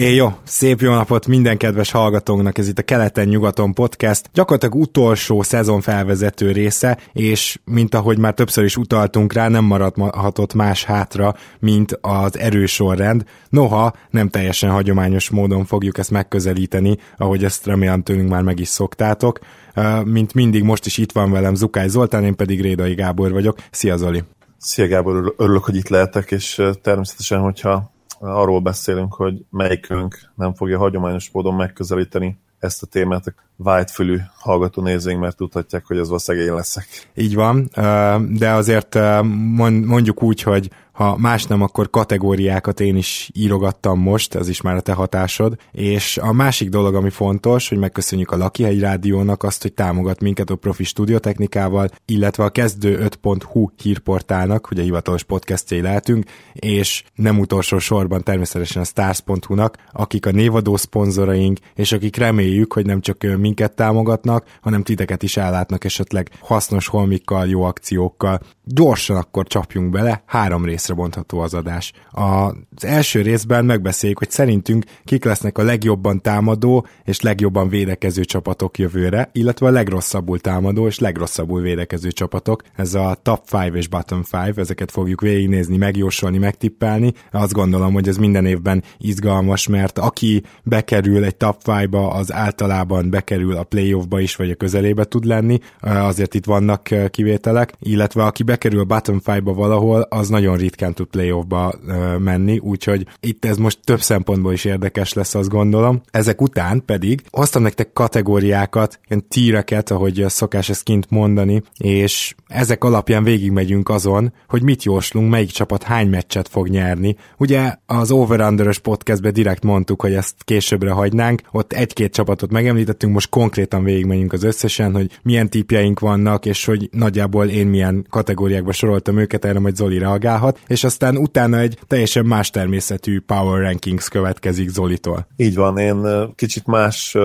É, jó, szép jó napot minden kedves hallgatónknak, ez itt a Keleten-nyugaton podcast, gyakorlatilag utolsó szezon felvezető része, és mint ahogy már többször is utaltunk rá, nem maradhatott más hátra, mint az erősorrend. Noha nem teljesen hagyományos módon fogjuk ezt megközelíteni, ahogy ezt remélem tőlünk már meg is szoktátok. Mint mindig most is itt van velem Zukály Zoltán, én pedig Rédai Gábor vagyok. Szia Zoli! Szia Gábor, örülök, hogy itt lehetek, és természetesen, hogyha arról beszélünk, hogy melyikünk nem fogja hagyományos módon megközelíteni ezt a témát. a vágyfülű hallgató nézőink, mert tudhatják, hogy az valószínűleg én leszek. Így van, de azért mondjuk úgy, hogy ha más nem, akkor kategóriákat én is írogattam most, ez is már a te hatásod, és a másik dolog, ami fontos, hogy megköszönjük a Lakihegy Rádiónak azt, hogy támogat minket a profi stúdiótechnikával, illetve a kezdő 5.hu hírportálnak, ugye hivatalos podcastjai lehetünk, és nem utolsó sorban természetesen a stars.hu-nak, akik a névadó szponzoraink, és akik reméljük, hogy nem csak minket támogatnak, hanem titeket is ellátnak esetleg hasznos holmikkal, jó akciókkal. Gyorsan akkor csapjunk bele, három rész részre bontható az adás. Az első részben megbeszéljük, hogy szerintünk kik lesznek a legjobban támadó és legjobban védekező csapatok jövőre, illetve a legrosszabbul támadó és legrosszabbul védekező csapatok. Ez a top 5 és bottom 5, ezeket fogjuk végignézni, megjósolni, megtippelni. Azt gondolom, hogy ez minden évben izgalmas, mert aki bekerül egy top 5-ba, az általában bekerül a playoffba is, vagy a közelébe tud lenni, azért itt vannak kivételek, illetve aki bekerül a bottom 5-ba valahol, az nagyon ritkán tud playoffba menni, úgyhogy itt ez most több szempontból is érdekes lesz, azt gondolom. Ezek után pedig hoztam nektek kategóriákat, ilyen tíreket, ahogy szokás ezt kint mondani, és ezek alapján végigmegyünk azon, hogy mit jóslunk, melyik csapat hány meccset fog nyerni. Ugye az over under podcastben direkt mondtuk, hogy ezt későbbre hagynánk, ott egy-két csapatot megemlítettünk, most konkrétan végigmegyünk az összesen, hogy milyen típjeink vannak, és hogy nagyjából én milyen kategóriákba soroltam őket, erre majd Zoli reagálhat, és aztán utána egy teljesen más természetű Power Rankings következik Zolitól. Így van, én kicsit más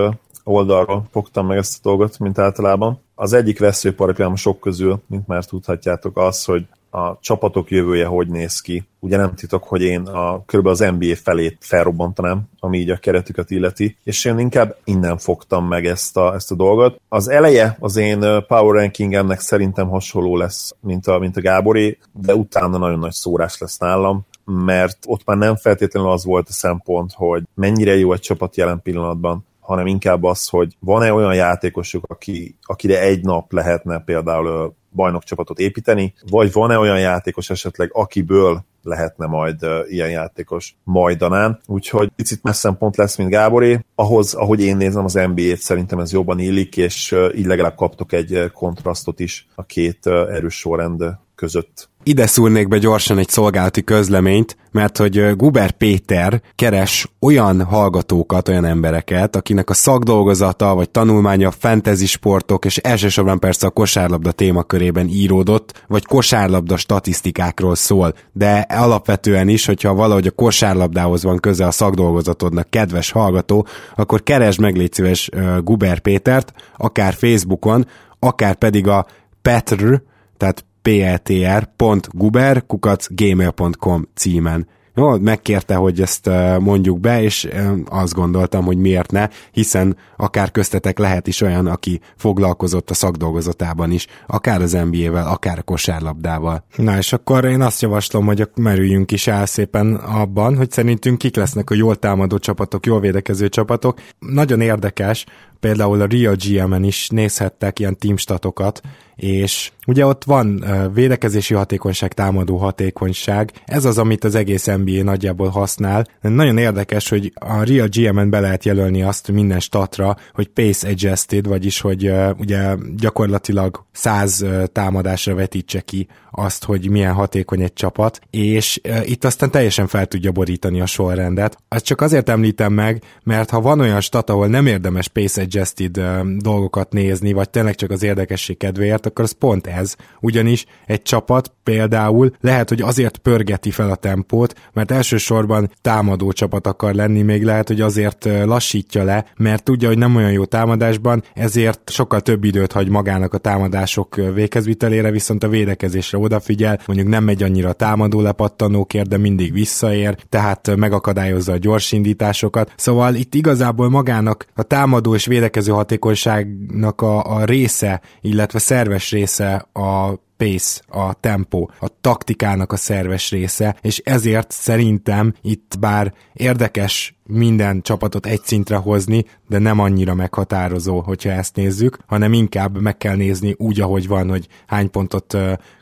oldalról fogtam meg ezt a dolgot, mint általában. Az egyik veszőparipjám sok közül, mint már tudhatjátok, az, hogy a csapatok jövője hogy néz ki. Ugye nem titok, hogy én a, kb. az NBA felét felrobbantanám, ami így a keretüket illeti, és én inkább innen fogtam meg ezt a, ezt a dolgot. Az eleje az én power rankingemnek szerintem hasonló lesz, mint a, mint a Gáboré, de utána nagyon nagy szórás lesz nálam, mert ott már nem feltétlenül az volt a szempont, hogy mennyire jó egy csapat jelen pillanatban, hanem inkább az, hogy van-e olyan játékosuk, aki, akire egy nap lehetne például bajnokcsapatot építeni, vagy van-e olyan játékos esetleg, akiből lehetne majd uh, ilyen játékos majdanán. Úgyhogy picit messze pont lesz, mint Gáboré. Ahhoz, ahogy én nézem az NBA-t, szerintem ez jobban illik, és uh, így legalább kaptok egy kontrasztot is a két uh, erős sorrend között. Ide szúrnék be gyorsan egy szolgálati közleményt, mert hogy Guber Péter keres olyan hallgatókat, olyan embereket, akinek a szakdolgozata vagy tanulmánya fantasy sportok, és elsősorban persze a kosárlabda témakörében íródott, vagy kosárlabda statisztikákról szól, de alapvetően is, hogyha valahogy a kosárlabdához van köze a szakdolgozatodnak, kedves hallgató, akkor keresd meg légy szíves Guber Pétert, akár Facebookon, akár pedig a Petr, tehát petr.guber.gmail.com címen. Jó, megkérte, hogy ezt mondjuk be, és azt gondoltam, hogy miért ne, hiszen akár köztetek lehet is olyan, aki foglalkozott a szakdolgozatában is, akár az NBA-vel, akár a kosárlabdával. Na és akkor én azt javaslom, hogy merüljünk is el szépen abban, hogy szerintünk kik lesznek a jól támadó csapatok, jól védekező csapatok. Nagyon érdekes, például a Real GM-en is nézhettek ilyen teamstatokat, és ugye ott van védekezési hatékonyság, támadó hatékonyság, ez az, amit az egész NBA nagyjából használ. Nagyon érdekes, hogy a Real GM-en be lehet jelölni azt minden statra, hogy pace adjusted, vagyis hogy ugye gyakorlatilag 100 támadásra vetítse ki azt, hogy milyen hatékony egy csapat, és itt aztán teljesen fel tudja borítani a sorrendet. Ezt csak azért említem meg, mert ha van olyan stat, ahol nem érdemes pace suggested dolgokat nézni, vagy tényleg csak az érdekesség kedvéért, akkor az pont ez. Ugyanis egy csapat például lehet, hogy azért pörgeti fel a tempót, mert elsősorban támadó csapat akar lenni, még lehet, hogy azért lassítja le, mert tudja, hogy nem olyan jó támadásban, ezért sokkal több időt hagy magának a támadások véghezvitelére, viszont a védekezésre odafigyel, mondjuk nem megy annyira támadó lepattanókért, de mindig visszaér, tehát megakadályozza a gyors indításokat. Szóval itt igazából magának a támadó és védekező hatékonyságnak a, a része, illetve szerves része a pace, a tempo, a taktikának a szerves része, és ezért szerintem itt bár érdekes minden csapatot egy szintre hozni, de nem annyira meghatározó, hogyha ezt nézzük, hanem inkább meg kell nézni úgy, ahogy van, hogy hány pontot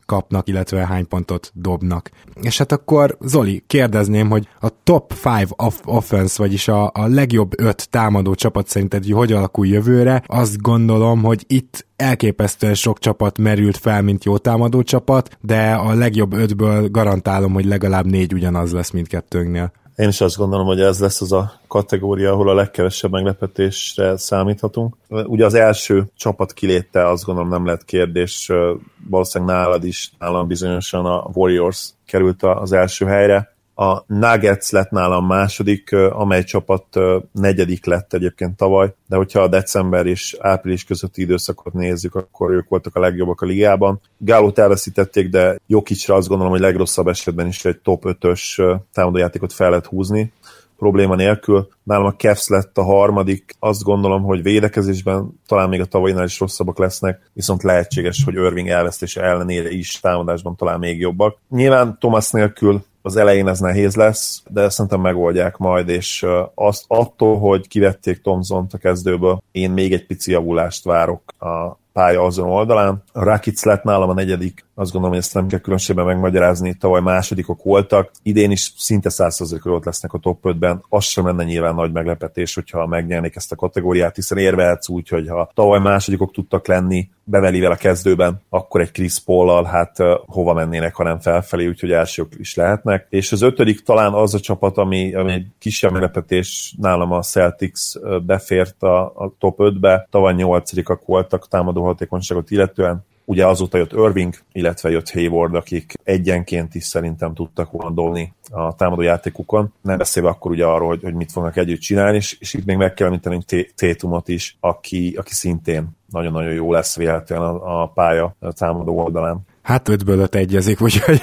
kapnak, illetve hány pontot dobnak. És hát akkor Zoli, kérdezném, hogy a top 5 off- offense, vagyis a, a legjobb 5 támadó csapat szerinted hogy alakul jövőre, azt gondolom, hogy itt elképesztően sok csapat merült fel, mint jó támadó csapat, de a legjobb ötből garantálom, hogy legalább négy ugyanaz lesz mindkettőnknél. Én is azt gondolom, hogy ez lesz az a kategória, ahol a legkevesebb meglepetésre számíthatunk. Ugye az első csapat kiléte azt gondolom nem lett kérdés, valószínűleg nálad is, nálam bizonyosan a Warriors került az első helyre a Nuggets lett nálam második, amely csapat negyedik lett egyébként tavaly, de hogyha a december és április közötti időszakot nézzük, akkor ők voltak a legjobbak a ligában. Gálót elveszítették, de Jokicsra azt gondolom, hogy legrosszabb esetben is egy top 5-ös támadójátékot fel lehet húzni probléma nélkül. Nálam a Cavs lett a harmadik, azt gondolom, hogy védekezésben talán még a tavalyinál is rosszabbak lesznek, viszont lehetséges, hogy Irving elvesztése ellenére is támadásban talán még jobbak. Nyilván Thomas nélkül az elején ez nehéz lesz, de szerintem megoldják majd, és azt attól, hogy kivették Thompson a kezdőből, én még egy pici javulást várok a pálya azon oldalán. A Rakic lett nálam a negyedik, azt gondolom, hogy ezt nem kell különösebben megmagyarázni, tavaly másodikok voltak, idén is szinte 100%-ról ott lesznek a top 5-ben, az sem lenne nyilván nagy meglepetés, hogyha megnyernék ezt a kategóriát, hiszen érvehetsz úgy, hogy ha tavaly másodikok tudtak lenni, bevelivel a kezdőben, akkor egy Chris Paul-al, hát hova mennének, hanem felfelé, úgyhogy elsők is lehetnek. És az ötödik talán az a csapat, ami, ami egy kisebb meglepetés, nálam a Celtics befért a, a top 5-be, tavaly nyolcadikak voltak támadó hatékonyságot illetően, Ugye azóta jött Irving, illetve jött Hayward, akik egyenként is szerintem tudtak volna dolni a támadó játékukon. Nem beszélve akkor ugye arról, hogy, hogy mit fognak együtt csinálni, és, és itt még meg kell említeni Tétumot is, aki, aki szintén nagyon-nagyon jó lesz véletlenül a, a pálya a támadó oldalán. Hát ötből öt egyezik, úgyhogy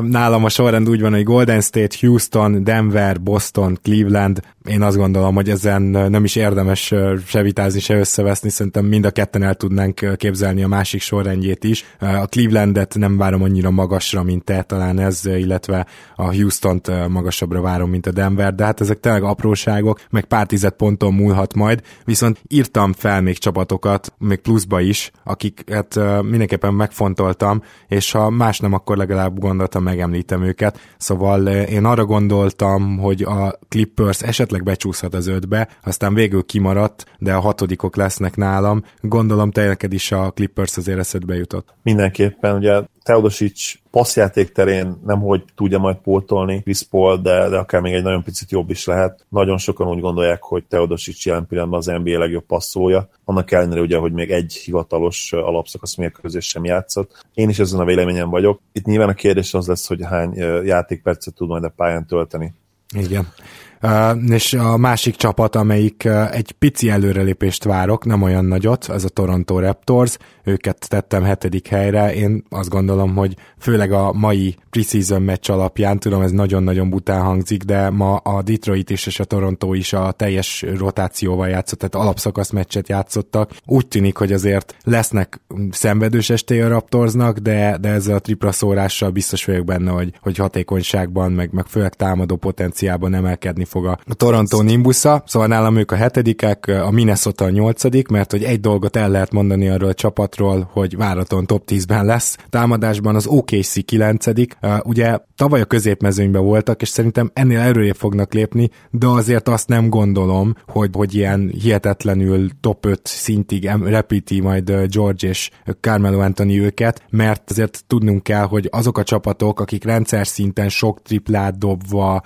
nálam a sorrend úgy van, hogy Golden State, Houston, Denver, Boston, Cleveland. Én azt gondolom, hogy ezen nem is érdemes se vitázni, se összeveszni, szerintem mind a ketten el tudnánk képzelni a másik sorrendjét is. A Clevelandet nem várom annyira magasra, mint te, talán ez, illetve a Houston-t magasabbra várom, mint a Denver, de hát ezek tényleg apróságok, meg pár tized ponton múlhat majd, viszont írtam fel még csapatokat, még pluszba is, akiket mindenképpen megfontoltam, és ha más nem, akkor legalább gondoltam, megemlítem őket. Szóval én arra gondoltam, hogy a Clippers esetleg becsúszhat az ötbe, aztán végül kimaradt, de a hatodikok lesznek nálam. Gondolom te neked is a Clippers azért eszedbe jutott. Mindenképpen, ugye Teodosic passzjáték terén nem hogy tudja majd pótolni Chris Paul, de, de akár még egy nagyon picit jobb is lehet. Nagyon sokan úgy gondolják, hogy Teodosic jelen pillanatban az NBA legjobb passzolja. Annak ellenére ugye, hogy még egy hivatalos alapszakasz mérkőzés sem játszott. Én is ezen a véleményen vagyok. Itt nyilván a kérdés az lesz, hogy hány játékpercet tud majd a pályán tölteni. Igen és a másik csapat, amelyik egy pici előrelépést várok, nem olyan nagyot, ez a Toronto Raptors, őket tettem hetedik helyre, én azt gondolom, hogy főleg a mai preseason meccs alapján, tudom ez nagyon-nagyon bután hangzik, de ma a Detroit is és a Toronto is a teljes rotációval játszott, tehát alapszakasz meccset játszottak. Úgy tűnik, hogy azért lesznek szenvedős estély a Raptorsnak, de, de ezzel a tripla szórással biztos vagyok benne, hogy, hogy hatékonyságban, meg, meg főleg támadó potenciálban emelkedni fog a Toronto Nimbusza, szóval nálam ők a hetedikek, a Minnesota a nyolcadik, mert hogy egy dolgot el lehet mondani arról a csapatról, hogy váraton top 10-ben lesz. Támadásban az OKC kilencedik, ugye tavaly a középmezőnyben voltak, és szerintem ennél erőre fognak lépni, de azért azt nem gondolom, hogy, hogy ilyen hihetetlenül top 5 szintig repíti majd George és Carmelo Anthony őket, mert azért tudnunk kell, hogy azok a csapatok, akik rendszer szinten sok triplát dobva,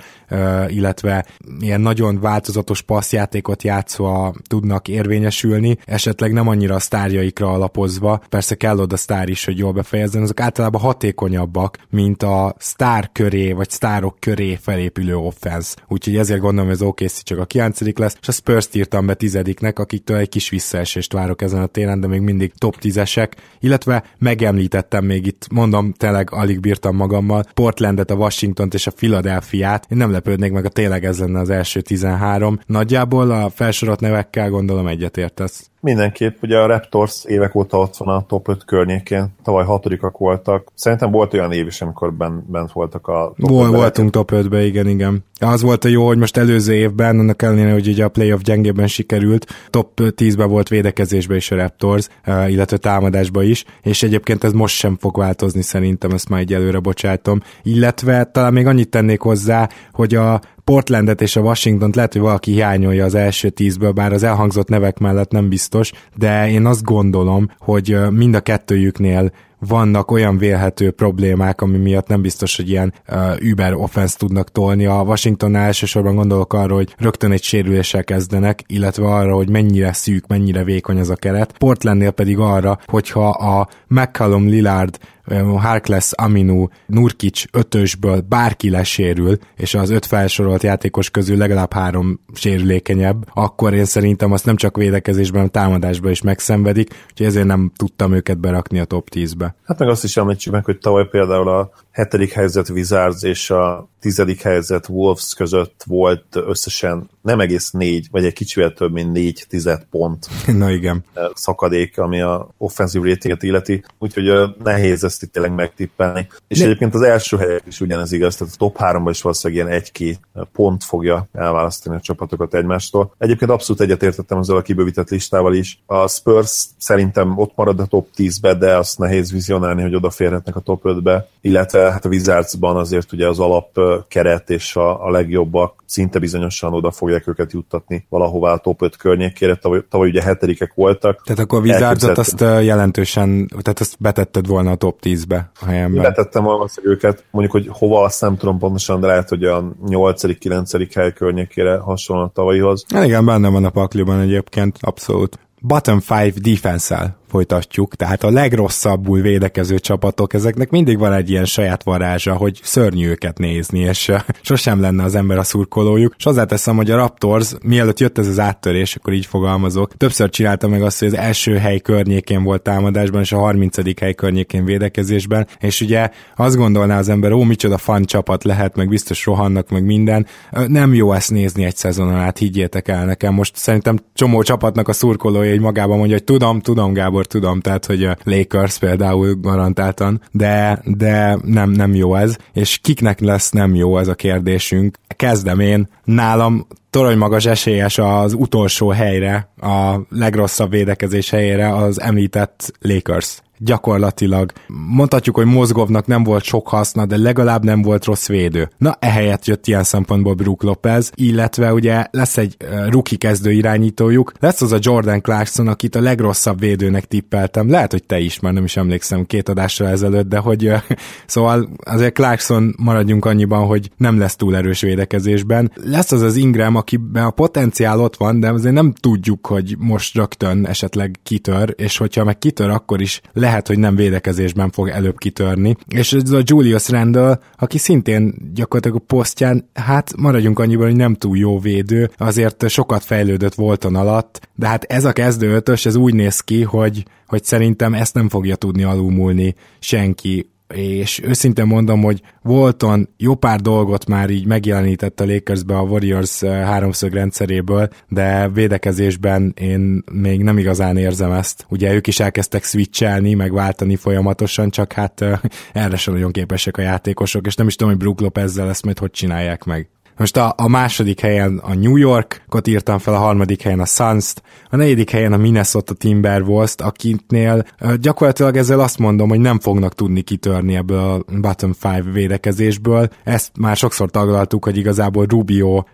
illetve ilyen nagyon változatos passzjátékot játszva tudnak érvényesülni, esetleg nem annyira a sztárjaikra alapozva, persze kell oda sztár is, hogy jól befejezzen, azok általában hatékonyabbak, mint a sztár köré, vagy sztárok köré felépülő offense. Úgyhogy ezért gondolom, hogy az OKC csak a 9 lesz, és a spurs írtam be tizediknek, akiktől egy kis visszaesést várok ezen a téren, de még mindig top tízesek, illetve megemlítettem még itt, mondom, tényleg alig bírtam magammal, Portlandet, a Washingtont és a Philadelphia-t. Én nem lepődnék meg, a tényleg ez lenne az első 13. Nagyjából a felsorolt nevekkel gondolom egyetértesz. Mindenképp, ugye a Raptors évek óta ott van a top 5 környékén, tavaly hatodikak voltak. Szerintem volt olyan év is, amikor ben, bent voltak a top Vol, Voltunk top 5-be, igen, igen. Az volt a jó, hogy most előző évben, annak ellenére, hogy ugye a playoff gyengében sikerült, top 10-ben volt védekezésbe is a Raptors, eh, illetve támadásba is, és egyébként ez most sem fog változni szerintem, ezt már egy előre bocsátom. Illetve talán még annyit tennék hozzá, hogy a Portlandet és a Washington lehet, hogy valaki hiányolja az első tízből, bár az elhangzott nevek mellett nem biztos, de én azt gondolom, hogy mind a kettőjüknél vannak olyan vélhető problémák, ami miatt nem biztos, hogy ilyen uh, Uber offense tudnak tolni. A Washingtonnál elsősorban gondolok arra, hogy rögtön egy sérüléssel kezdenek, illetve arra, hogy mennyire szűk, mennyire vékony az a keret. Portlandnél pedig arra, hogyha a McCallum Lillard Harkless, Aminu, Nurkic ötösből bárki lesérül, és az öt felsorolt játékos közül legalább három sérülékenyebb, akkor én szerintem azt nem csak védekezésben, támadásban is megszenvedik, úgyhogy ezért nem tudtam őket berakni a top 10-be. Hát meg azt is említsük meg, hogy tavaly például a hetedik helyzet Wizards és a tizedik helyzet Wolves között volt összesen nem egész négy, vagy egy kicsivel több, mint négy tized pont Na igen. szakadék, ami a offensive ratinget illeti, úgyhogy nehéz ezt itt tényleg megtippelni. És De... egyébként az első helyek is ugyanez igaz, tehát a top 3 is valószínűleg ilyen egy-két pont fogja elválasztani a csapatokat egymástól. Egyébként abszolút egyetértettem azzal a kibővített listával is. A Spurs szerintem ott marad a top 10-be, de azt nehéz vizionálni, hogy odaférhetnek a top 5-be, illetve hát a Wizardsban azért ugye az alap keret és a, a legjobbak szinte bizonyosan oda fogják őket juttatni valahová a top 5 környékére. Tavaly, tavaly ugye hetedikek voltak. Tehát akkor a Wizardsot azt jelentősen, tehát azt betetted volna a top 10-be a helyemben. Betettem volna őket, mondjuk, hogy hova azt nem tudom pontosan, de lehet, hogy a 8.-9. hely környékére hasonló a tavalyihoz. Hát igen, benne van a pakliban egyébként, abszolút. Bottom 5 defense folytatjuk, tehát a legrosszabbul védekező csapatok, ezeknek mindig van egy ilyen saját varázsa, hogy szörnyű őket nézni, és sosem lenne az ember a szurkolójuk, és hozzáteszem, hogy a Raptors, mielőtt jött ez az áttörés, akkor így fogalmazok, többször csinálta meg azt, hogy az első hely környékén volt támadásban, és a 30. hely környékén védekezésben, és ugye azt gondolná az ember, ó, micsoda fan csapat lehet, meg biztos rohannak, meg minden. Nem jó ezt nézni egy szezonon át, higgyétek el nekem. Most szerintem csomó csapatnak a szurkolója egy magában mondja, hogy tudom, tudom, Gábor, akkor tudom, tehát, hogy a Lakers például garantáltan, de, de nem, nem jó ez, és kiknek lesz nem jó ez a kérdésünk. Kezdem én, nálam torony magas esélyes az utolsó helyre, a legrosszabb védekezés helyére az említett Lakers gyakorlatilag mondhatjuk, hogy Mozgovnak nem volt sok haszna, de legalább nem volt rossz védő. Na, ehelyett jött ilyen szempontból Brook Lopez, illetve ugye lesz egy rookie kezdő irányítójuk, lesz az a Jordan Clarkson, akit a legrosszabb védőnek tippeltem. Lehet, hogy te is, már nem is emlékszem két adásra ezelőtt, de hogy szóval azért Clarkson maradjunk annyiban, hogy nem lesz túl erős védekezésben. Lesz az az Ingram, akiben a potenciál ott van, de azért nem tudjuk, hogy most rögtön esetleg kitör, és hogyha meg kitör, akkor is lehet hogy nem védekezésben fog előbb kitörni. És ez a Julius Randall, aki szintén gyakorlatilag a posztján, hát maradjunk annyiban, hogy nem túl jó védő, azért sokat fejlődött Volton alatt, de hát ez a kezdő ötös, ez úgy néz ki, hogy, hogy szerintem ezt nem fogja tudni alulmúlni senki és őszintén mondom, hogy Volton jó pár dolgot már így megjelenített a Lakersbe a Warriors eh, háromszög rendszeréből, de védekezésben én még nem igazán érzem ezt. Ugye ők is elkezdtek switchelni, meg váltani folyamatosan, csak hát eh, erre sem nagyon képesek a játékosok, és nem is tudom, hogy Brook Lopezzel ezt majd hogy csinálják meg. Most a, a második helyen a New Yorkot írtam fel, a harmadik helyen a Suns-t, a negyedik helyen a Minnesota Timberwolves-t, akiknél gyakorlatilag ezzel azt mondom, hogy nem fognak tudni kitörni ebből a bottom five védekezésből. Ezt már sokszor taglaltuk, hogy igazából Rubio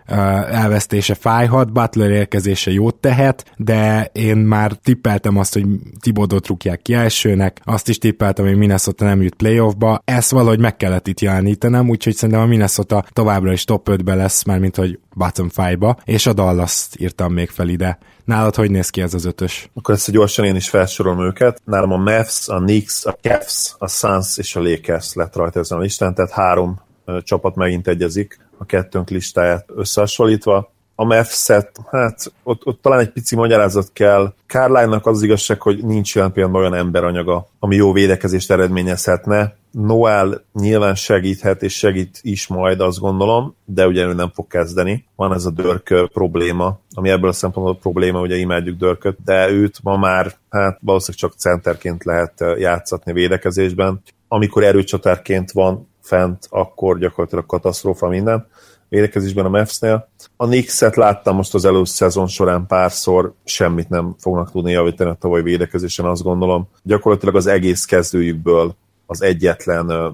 elvesztése fájhat, Butler érkezése jót tehet, de én már tippeltem azt, hogy Tibodot rúgják ki elsőnek, azt is tippeltem, hogy Minnesota nem jut playoffba, ezt valahogy meg kellett itt jelenítenem, úgyhogy szerintem a Minnesota továbbra is top 5-be lesz, már mint hogy bottom five-ba, és a dallas írtam még fel ide. Nálad hogy néz ki ez az ötös? Akkor ezt gyorsan én is felsorolom őket. Nálam a Mavs, a Knicks, a Cavs, a Suns és a Lakers lett rajta ezen a listán, tehát három csapat megint egyezik a kettőnk listáját összehasonlítva a Mavs-et, hát ott, ott talán egy pici magyarázat kell. Kárlánynak az, az igazság, hogy nincs olyan pillanatban olyan emberanyaga, ami jó védekezést eredményezhetne. Noel nyilván segíthet, és segít is majd, azt gondolom, de ugye ő nem fog kezdeni. Van ez a Dörk probléma, ami ebből a szempontból probléma, ugye imádjuk Dörköt, de őt ma már hát valószínűleg csak centerként lehet játszatni védekezésben. Amikor erőcsatárként van fent, akkor gyakorlatilag katasztrófa minden védekezésben a Mavs-nél. A Knicks-et láttam most az előző szezon során párszor, semmit nem fognak tudni javítani a tavaly védekezésen, azt gondolom. Gyakorlatilag az egész kezdőjükből az egyetlen uh,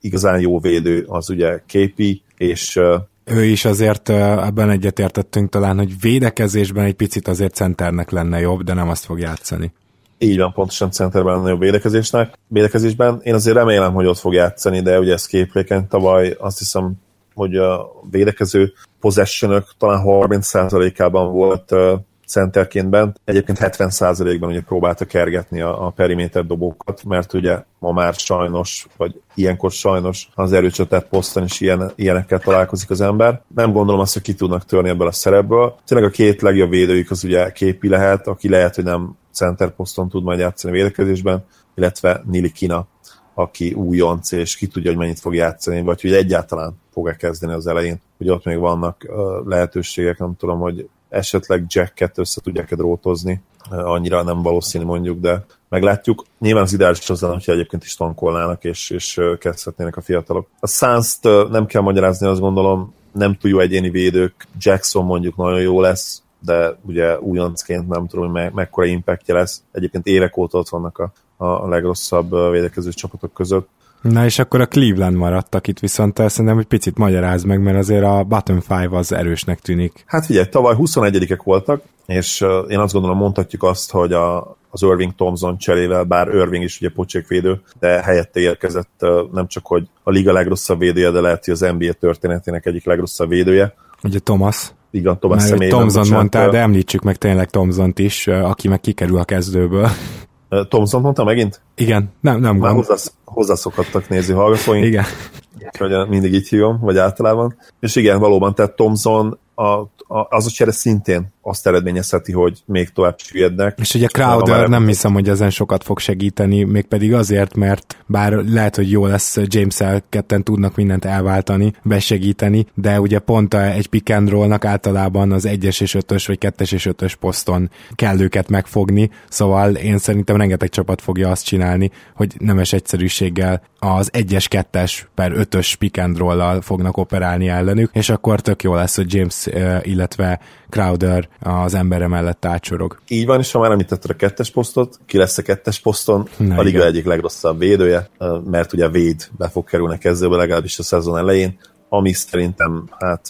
igazán jó védő az ugye KP, és uh, ő is azért ebben egyetértettünk talán, hogy védekezésben egy picit azért centernek lenne jobb, de nem azt fog játszani. Így van, pontosan centerben lenne jobb védekezésnek. Védekezésben én azért remélem, hogy ott fog játszani, de ugye ez képléken tavaly azt hiszem hogy a védekező possession talán 30%-ában volt centerként bent, egyébként 70%-ban ugye próbálta kergetni a, a periméter dobókat, mert ugye ma már sajnos, vagy ilyenkor sajnos az erőcsatát poszton is ilyen, ilyenekkel találkozik az ember. Nem gondolom azt, hogy ki tudnak törni ebből a szerepből. Tényleg a két legjobb védőjük az ugye képi lehet, aki lehet, hogy nem center poszton tud majd játszani védekezésben, illetve Nili Kina, aki újonc, és ki tudja, hogy mennyit fog játszani, vagy hogy egyáltalán fog-e kezdeni az elején. Ugye ott még vannak lehetőségek, nem tudom, hogy esetleg Jacket össze tudják-e drótozni, annyira nem valószínű mondjuk, de meglátjuk. Nyilván az ideális az lenne, hogyha egyébként is tankolnának, és, és kezdhetnének a fiatalok. A suns nem kell magyarázni, azt gondolom, nem túl jó egyéni védők. Jackson mondjuk nagyon jó lesz, de ugye újoncként nem tudom, hogy me- mekkora impactja lesz. Egyébként évek óta ott vannak a, a legrosszabb védekező csapatok között. Na és akkor a Cleveland maradtak itt viszont szerintem egy picit magyaráz meg, mert azért a bottom five az erősnek tűnik. Hát figyelj, tavaly 21-ek voltak, és én azt gondolom mondhatjuk azt, hogy a, az Irving Thompson cserével, bár Irving is ugye pocsékvédő, de helyette érkezett nem csak, hogy a liga legrosszabb védője, de lehet, hogy az NBA történetének egyik legrosszabb védője. Ugye Thomas. Igen, Thomas személyében. Thompson mondtál, de említsük meg tényleg Thompson-t is, aki meg kikerül a kezdőből. Thompson mondta megint? Igen, nem, nem Már hozzász, hozzászokhattak néző hallgatóink. Igen. Hogy mindig így hívom, vagy általában. És igen, valóban, tehát Thompson a, a, az a csere szintén azt eredményezheti, hogy még tovább süllyednek. És ugye Crowder nem hiszem, hogy ezen sokat fog segíteni, mégpedig azért, mert bár lehet, hogy jó lesz James-el ketten tudnak mindent elváltani, besegíteni, de ugye pont egy pick and roll-nak általában az 1-es és 5-ös vagy 2-es és 5-ös poszton kell őket megfogni, szóval én szerintem rengeteg csapat fogja azt csinálni, hogy nemes egyszerűséggel az 1-es, 2-es per 5-ös pick and roll-al fognak operálni ellenük, és akkor tök jó lesz, hogy James, illetve Crowder az embere mellett átsorog. Így van, és ha már említetted a kettes posztot, ki lesz a kettes poszton, Na, a liga igen. egyik legrosszabb védője, mert ugye Véd be fog kerülni a kezdőbe legalábbis a szezon elején, ami szerintem hát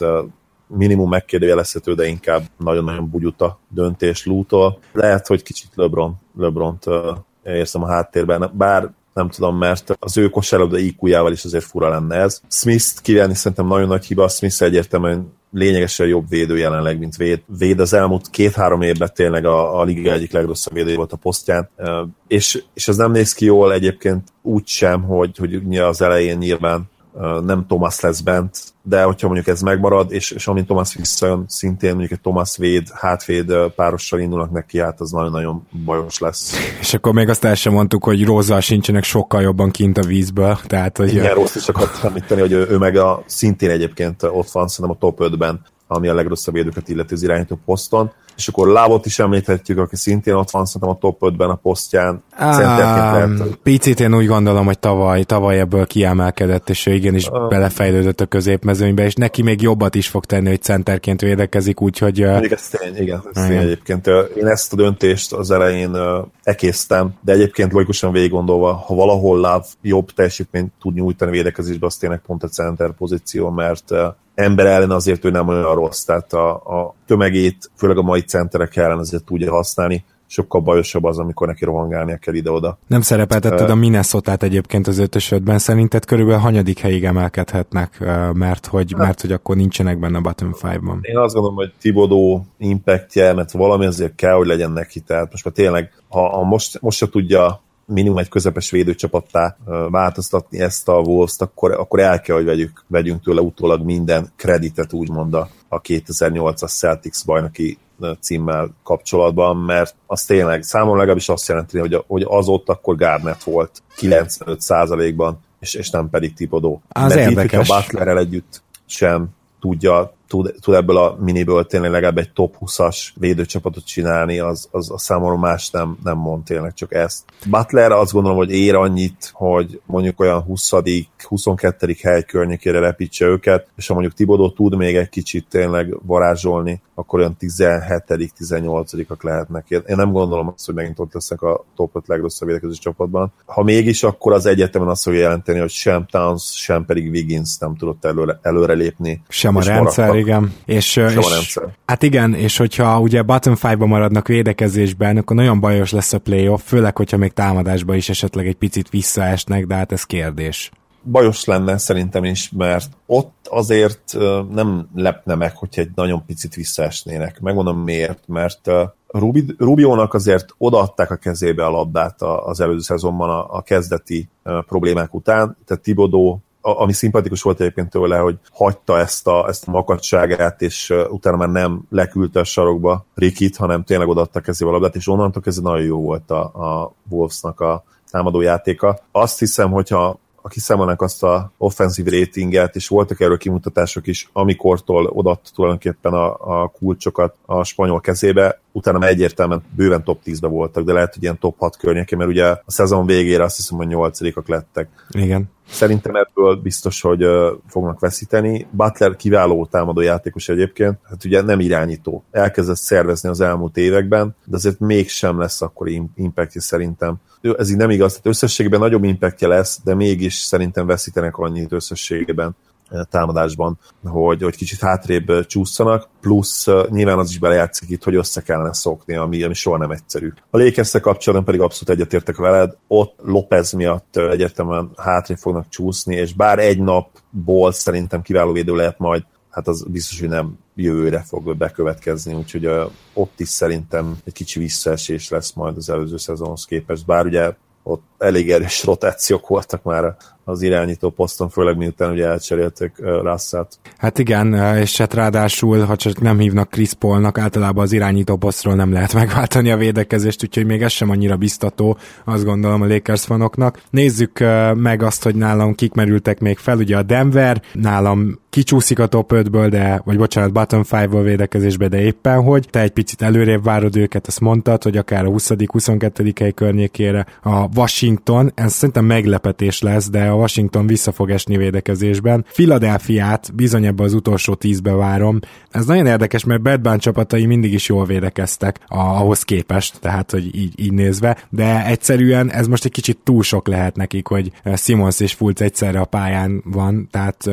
minimum megkérdőjelezhető, de inkább nagyon-nagyon bugyuta döntés lútól. Lehet, hogy kicsit LeBron, LeBron-t érzem a háttérben, bár nem tudom, mert az ő kosárlabda IQ-jával is azért fura lenne ez. Smith-t kivenni szerintem nagyon nagy hiba, Smith egyértelműen lényegesen jobb védő jelenleg, mint véd. Véd az elmúlt két-három évben tényleg a, a liga egyik legrosszabb védő volt a posztján, és, és ez nem néz ki jól egyébként úgy sem, hogy, hogy az elején nyilván nem Thomas lesz bent, de hogyha mondjuk ez megmarad, és, és amint Thomas visszajön, szintén mondjuk egy Thomas véd, hátvéd párossal indulnak neki, hát az nagyon-nagyon bajos lesz. És akkor még azt el sem mondtuk, hogy Rózzal sincsenek sokkal jobban kint a vízből, tehát hogy... Igen, rossz is akartam említeni, hogy ő, ő meg a, szintén egyébként ott van, szerintem a top 5-ben, ami a legrosszabb védőket illeti az irányító poszton és akkor Lábot is említhetjük, aki szintén ott van szerintem a top 5-ben a posztján. Á, picit én úgy gondolom, hogy tavaly, tavaly ebből kiemelkedett, és ő igenis uh, belefejlődött a középmezőnybe, és neki még jobbat is fog tenni, hogy centerként védekezik, úgyhogy... Még ez tény, igen, ez tény egyébként. Én ezt a döntést az elején ekésztem, de egyébként logikusan végig gondolva, ha valahol Láv jobb teljesítményt tud nyújtani védekezésbe, az tényleg pont a center pozíció, mert ember ellen azért ő nem olyan rossz, tehát a, a tömegét, főleg a mai centerek ellen azért tudja használni. sokkal bajosabb az, amikor neki rohangálnia kell ide-oda. Nem szerepeltetted uh, a minnesota egyébként az ötösödben, szerinted körülbelül hanyadik helyig emelkedhetnek, mert hogy, hát, mert hogy akkor nincsenek benne a bottom five-ban? Én azt gondolom, hogy Tibodó impactje, mert valami azért kell, hogy legyen neki, tehát most már tényleg, ha, ha most, most se tudja minimum egy közepes védőcsapattá változtatni ezt a wolves akkor, akkor el kell, hogy vegyük, vegyünk tőle utólag minden kreditet, úgymond a, a 2008-as Celtics bajnoki címmel kapcsolatban, mert az tényleg számomra legalábbis azt jelenti, hogy, hogy az ott akkor Garnett volt 95%-ban, és, és nem pedig Tipodó. Az mert érdekes. Itt, a Butlerrel együtt sem tudja tud, tud ebből a miniből tényleg legalább egy top 20-as védőcsapatot csinálni, az, az a számomra más nem, nem mond tényleg, csak ezt. Butler azt gondolom, hogy ér annyit, hogy mondjuk olyan 20 22. hely környékére repítse őket, és ha mondjuk Tibodó tud még egy kicsit tényleg varázsolni, akkor olyan 17 18-ak lehetnek. Én nem gondolom azt, hogy megint ott lesznek a top 5 legrosszabb védekező csapatban. Ha mégis, akkor az egyetemen azt fogja jelenteni, hogy sem Towns, sem pedig Wiggins nem tudott előre, előre lépni. Sem a rendszer, igen. És, és, rendszer. Hát igen, és hogyha ugye bottom 5-ba maradnak védekezésben, akkor nagyon bajos lesz a playoff, főleg, hogyha még támadásba is esetleg egy picit visszaesnek, de hát ez kérdés bajos lenne szerintem is, mert ott azért nem lepne meg, hogyha egy nagyon picit visszaesnének. Megmondom miért, mert Rubi, Rubiónak azért odaadták a kezébe a labdát az előző szezonban a kezdeti problémák után, tehát Tibodó ami szimpatikus volt egyébként tőle, hogy hagyta ezt a, ezt a makadságát, és utána már nem leküldte a sarokba Rikit, hanem tényleg odaadta kezébe a labdát, és onnantól ez nagyon jó volt a, a Wolvesnak a támadó játéka. Azt hiszem, hogyha ha kiszámolnánk azt a offenzív ratinget, és voltak erről kimutatások is, amikortól odaadta tulajdonképpen a, a kulcsokat a spanyol kezébe, utána egyértelműen bőven top 10-be voltak, de lehet, hogy ilyen top 6 környéke, mert ugye a szezon végére azt hiszem, hogy 8 lettek. Igen. Szerintem ebből biztos, hogy fognak veszíteni. Butler kiváló támadó játékos egyébként, hát ugye nem irányító. Elkezdett szervezni az elmúlt években, de azért mégsem lesz akkor impactja szerintem. Ez így nem igaz, tehát összességében nagyobb impactja lesz, de mégis szerintem veszítenek annyit összességében támadásban, hogy, hogy kicsit hátrébb csúszanak, plusz nyilván az is belejátszik itt, hogy össze kellene szokni, ami, ami soha nem egyszerű. A lakers kapcsolatban pedig abszolút egyetértek veled, ott Lopez miatt egyértelműen hátrébb fognak csúszni, és bár egy napból szerintem kiváló védő lehet majd, hát az biztos, hogy nem jövőre fog bekövetkezni, úgyhogy ott is szerintem egy kicsi visszaesés lesz majd az előző szezonhoz képest, bár ugye ott elég erős rotációk voltak már az irányító poszton, főleg miután ugye elcserélték russell Hát igen, és hát ráadásul, ha csak nem hívnak Chris Paulnak, általában az irányító posztról nem lehet megváltani a védekezést, úgyhogy még ez sem annyira biztató, azt gondolom a Lakers fanoknak. Nézzük meg azt, hogy nálam kik merültek még fel, ugye a Denver, nálam kicsúszik a top 5-ből, de, vagy bocsánat, bottom 5-ból védekezésbe, de éppen hogy. Te egy picit előrébb várod őket, azt mondtad, hogy akár a 20.-22. hely környékére a Washington, ez szerintem meglepetés lesz, de a Washington vissza fog esni védekezésben. Philadelphiát bizony ebbe az utolsó tízbe várom. Ez nagyon érdekes, mert Bad csapatai mindig is jól védekeztek ahhoz képest, tehát hogy így, így nézve, de egyszerűen ez most egy kicsit túl sok lehet nekik, hogy Simons és Fulc egyszerre a pályán van, tehát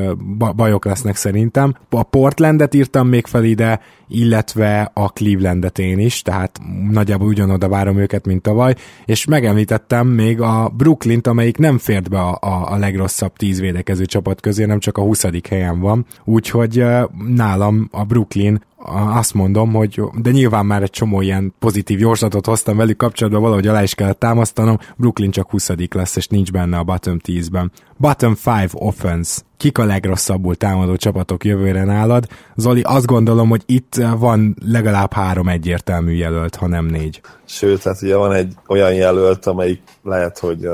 bajok lesznek szerintem. A Portlandet írtam még fel ide, illetve a Clevelandet én is, tehát nagyjából ugyanoda várom őket, mint tavaly, és megemlítettem még a Brooklyn-t, amelyik nem fért be a, a, a legrosszabb tíz védekező csapat közé, nem csak a 20. helyen van, úgyhogy nálam a Brooklyn azt mondom, hogy de nyilván már egy csomó ilyen pozitív jóslatot hoztam velük kapcsolatban, valahogy alá is kellett támasztanom, Brooklyn csak 20 lesz, és nincs benne a bottom 10-ben. Bottom 5 offense. Kik a legrosszabbul támadó csapatok jövőre nálad? Zoli, azt gondolom, hogy itt van legalább három egyértelmű jelölt, ha nem négy. Sőt, hát ugye van egy olyan jelölt, amelyik lehet, hogy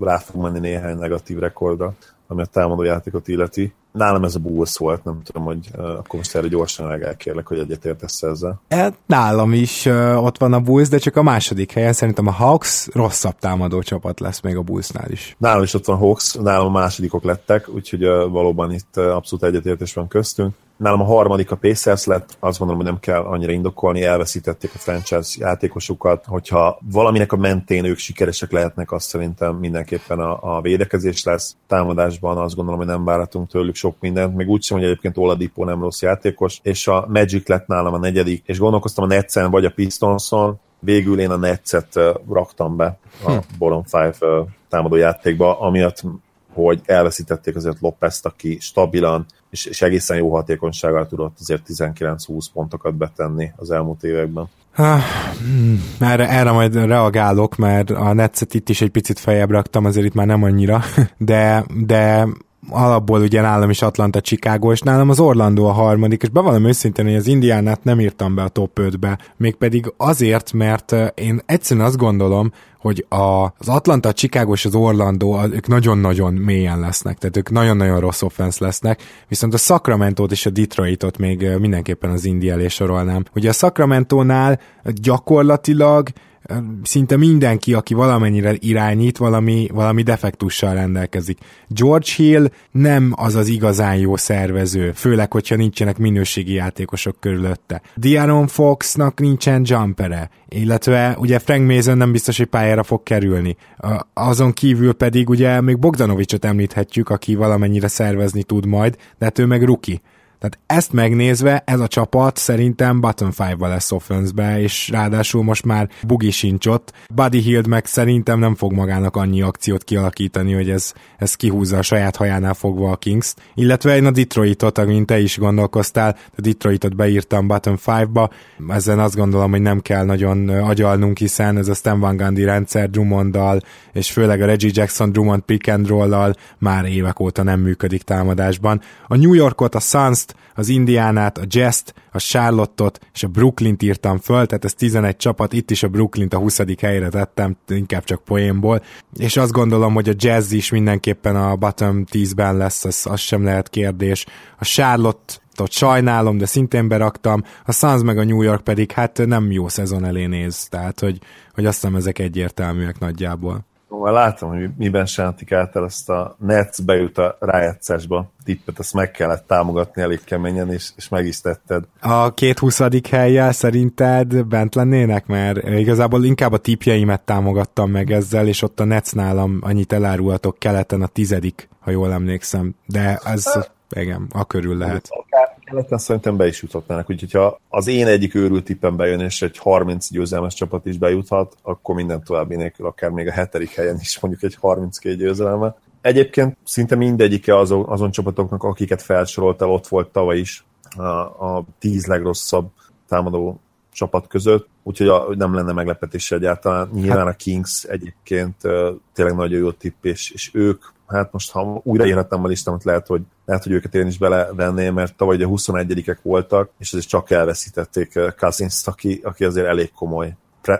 rá fog menni néhány negatív rekordra, ami a támadó játékot illeti nálam ez a Bulls volt, nem tudom, hogy uh, akkor most erre gyorsan elkérlek, hogy egyetértesz ezzel. Hát nálam is uh, ott van a Bulls, de csak a második helyen szerintem a Hawks rosszabb támadó csapat lesz még a Bullsnál is. Nálam is ott van Hawks, nálam a másodikok lettek, úgyhogy uh, valóban itt uh, abszolút egyetértés van köztünk. Nálam a harmadik a Pacers lett, azt gondolom, hogy nem kell annyira indokolni, elveszítették a franchise játékosukat, hogyha valaminek a mentén ők sikeresek lehetnek, azt szerintem mindenképpen a, a védekezés lesz. Támadásban azt gondolom, hogy nem várhatunk tőlük sok mindent, még úgy sem, hogy egyébként Oladipo nem rossz játékos, és a Magic lett nálam a negyedik, és gondolkoztam a Netsen vagy a Pistonson, végül én a Netszet raktam be a hm. Boron 5 támadó játékba, amiatt hogy elveszítették azért Lopez-t, aki stabilan és, és egészen jó hatékonysággal tudott azért 19-20 pontokat betenni az elmúlt években. Hmm, erre, erre majd reagálok, mert a Netszet itt is egy picit fejebb raktam, azért itt már nem annyira, de, de alapból ugye nálam is Atlanta, Chicago, és nálam az Orlando a harmadik, és bevallom őszintén, hogy az Indiánát nem írtam be a top 5-be, mégpedig azért, mert én egyszerűen azt gondolom, hogy a, az Atlanta, a Chicago és az Orlando, ők nagyon-nagyon mélyen lesznek, tehát ők nagyon-nagyon rossz offense lesznek, viszont a Sacramento-t és a Detroitot még mindenképpen az Indi elé sorolnám. Ugye a Sacramento-nál gyakorlatilag szinte mindenki, aki valamennyire irányít, valami, valami defektussal rendelkezik. George Hill nem az az igazán jó szervező, főleg, hogyha nincsenek minőségi játékosok körülötte. Diaron Foxnak nincsen jumpere, illetve ugye Frank Mason nem biztos, hogy pályára fog kerülni. Azon kívül pedig ugye még Bogdanovicsot említhetjük, aki valamennyire szervezni tud majd, de hát ő meg rookie tehát ezt megnézve ez a csapat szerintem bottom 5-ba lesz offense és ráadásul most már Bugi sincs ott. Buddy Hield meg szerintem nem fog magának annyi akciót kialakítani, hogy ez, ez kihúzza a saját hajánál fogva a Kings. Illetve én a Detroitot, amint te is gondolkoztál, a Detroitot beírtam bottom 5-ba, ezen azt gondolom, hogy nem kell nagyon agyalnunk, hiszen ez a Stan Van Gundy rendszer Drummonddal, és főleg a Reggie Jackson Drummond pick and roll már évek óta nem működik támadásban. A New Yorkot, a Suns az Indiánát, a Jazz-t, a Charlotte-ot és a Brooklyn-t írtam föl, tehát ez 11 csapat, itt is a Brooklyn-t a 20. helyre tettem, inkább csak poénból, és azt gondolom, hogy a Jazz is mindenképpen a bottom 10-ben lesz, az, az sem lehet kérdés. A Charlotte ott sajnálom, de szintén beraktam, a Suns meg a New York pedig hát nem jó szezon elé néz, tehát hogy, hogy azt hiszem ezek egyértelműek nagyjából. Már látom, hogy miben sántik át el ezt a Nets bejut a rájátszásba tippet, ezt meg kellett támogatni elég keményen, és, és meg is tetted. A két huszadik helyjel szerinted bent lennének? Mert igazából inkább a tippjeimet támogattam meg ezzel, és ott a Nets nálam annyit elárulhatok keleten a tizedik, ha jól emlékszem. De ez, igen, a körül lehet. Akár keleten szerintem be is juthatnának, úgyhogy ha az én egyik őrült tippem bejön, és egy 30 győzelmes csapat is bejuthat, akkor minden további nélkül, akár még a hetedik helyen is mondjuk egy 32 győzelme. Egyébként szinte mindegyike azon, azon csapatoknak, akiket felsoroltál, ott volt tavaly is a, a tíz legrosszabb támadó csapat között, úgyhogy a, nem lenne meglepetés egyáltalán. Nyilván hát- a Kings egyébként tényleg nagyon jó tipp, és, és ők hát most ha újraírhatnám a listámat, lehet, hogy, lehet, hogy őket én is belevenném, mert tavaly a 21-ek voltak, és ezért csak elveszítették Cousins, aki, aki azért elég komoly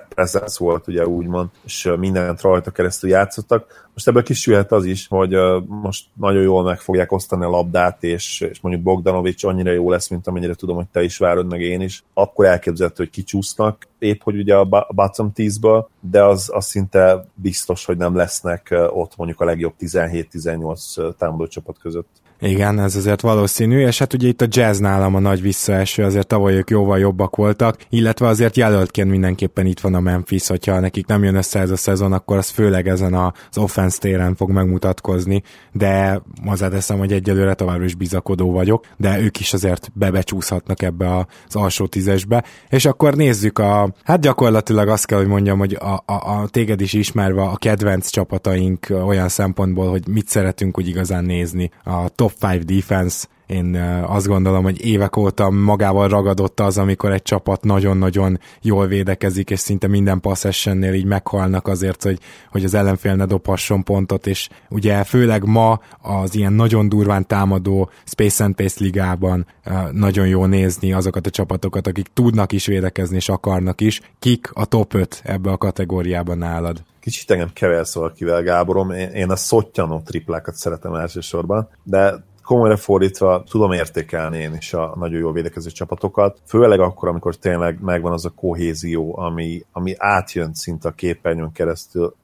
presence volt, ugye úgymond, és mindent rajta keresztül játszottak. Most ebből kisülhet az is, hogy most nagyon jól meg fogják osztani a labdát, és, és mondjuk Bogdanovics annyira jó lesz, mint amennyire tudom, hogy te is várod, meg én is. Akkor elképzelhető, hogy kicsúsznak, épp hogy ugye a bottom 10-ből, de az, az szinte biztos, hogy nem lesznek ott mondjuk a legjobb 17-18 támadó csapat között. Igen, ez azért valószínű, és hát ugye itt a jazz nálam a nagy visszaeső, azért tavaly ők jóval jobbak voltak, illetve azért jelöltként mindenképpen itt van a Memphis, hogyha nekik nem jön össze ez a szezon, akkor az főleg ezen az offense téren fog megmutatkozni, de hozzáteszem, hogy egyelőre továbbra is bizakodó vagyok, de ők is azért bebecsúszhatnak ebbe az alsó tízesbe, és akkor nézzük a, hát gyakorlatilag azt kell, hogy mondjam, hogy a, a, a téged is ismerve a kedvenc csapataink olyan szempontból, hogy mit szeretünk úgy igazán nézni. A top 5 defense, én azt gondolom, hogy évek óta magával ragadott az, amikor egy csapat nagyon-nagyon jól védekezik, és szinte minden passzessennél így meghalnak azért, hogy, hogy az ellenfél ne dobhasson pontot, és ugye főleg ma az ilyen nagyon durván támadó Space and Pace ligában nagyon jó nézni azokat a csapatokat, akik tudnak is védekezni, és akarnak is. Kik a top 5 ebbe a kategóriában nálad? kicsit engem kever szól kivel, Gáborom. Én a szottyanó triplákat szeretem elsősorban, de komolyra fordítva tudom értékelni én is a nagyon jól védekező csapatokat, főleg akkor, amikor tényleg megvan az a kohézió, ami, ami átjön szinte a képernyőn keresztül.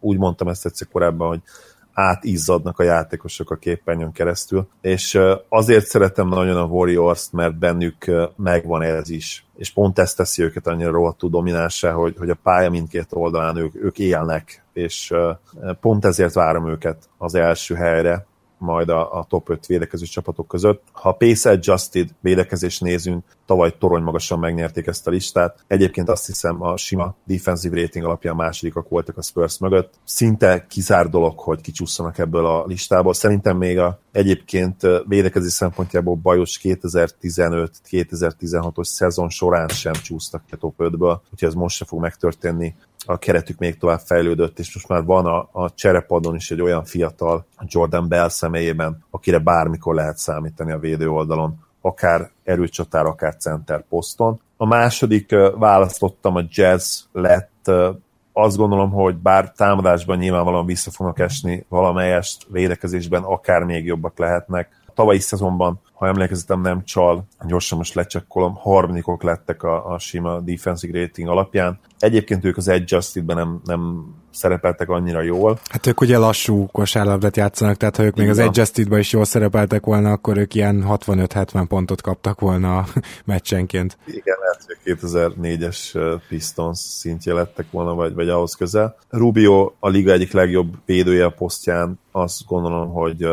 Úgy mondtam ezt egyszer korábban, hogy átizzadnak a játékosok a képernyőn keresztül, és azért szeretem nagyon a Warriors-t, mert bennük megvan ez is, és pont ezt teszi őket annyira rohadtul dominánsá, hogy, hogy a pálya mindkét oldalán ők, ők élnek, és pont ezért várom őket az első helyre, majd a, a top 5 védekező csapatok között. Ha pace adjusted védekezés nézünk, tavaly torony magasan megnyerték ezt a listát. Egyébként azt hiszem a sima defensive rating alapján másodikak voltak a Spurs mögött. Szinte kizár dolog, hogy kicsúszanak ebből a listából. Szerintem még a egyébként védekezés szempontjából bajos 2015-2016-os szezon során sem csúsztak a top 5-ből, úgyhogy ez most se fog megtörténni a keretük még tovább fejlődött, és most már van a, a cserepadon is egy olyan fiatal Jordan Bell személyében, akire bármikor lehet számítani a védő oldalon, akár erőcsatár, akár center poszton. A második választottam a jazz lett, azt gondolom, hogy bár támadásban nyilvánvalóan vissza fognak esni valamelyest, védekezésben akár még jobbak lehetnek, tavalyi szezonban, ha emlékezetem nem csal, gyorsan most lecsekkolom, harmadikok lettek a, a sima defensive rating alapján. Egyébként ők az Adjusted-ben nem, nem szerepeltek annyira jól. Hát ők ugye lassú kosárlabdát játszanak, tehát ha ők még Igen. az Adjusted-ben is jól szerepeltek volna, akkor ők ilyen 65-70 pontot kaptak volna a meccsenként. Igen, lehet, hogy 2004-es Pistons szintje lettek volna, vagy, vagy ahhoz közel. Rubio a liga egyik legjobb védője a posztján, azt gondolom, hogy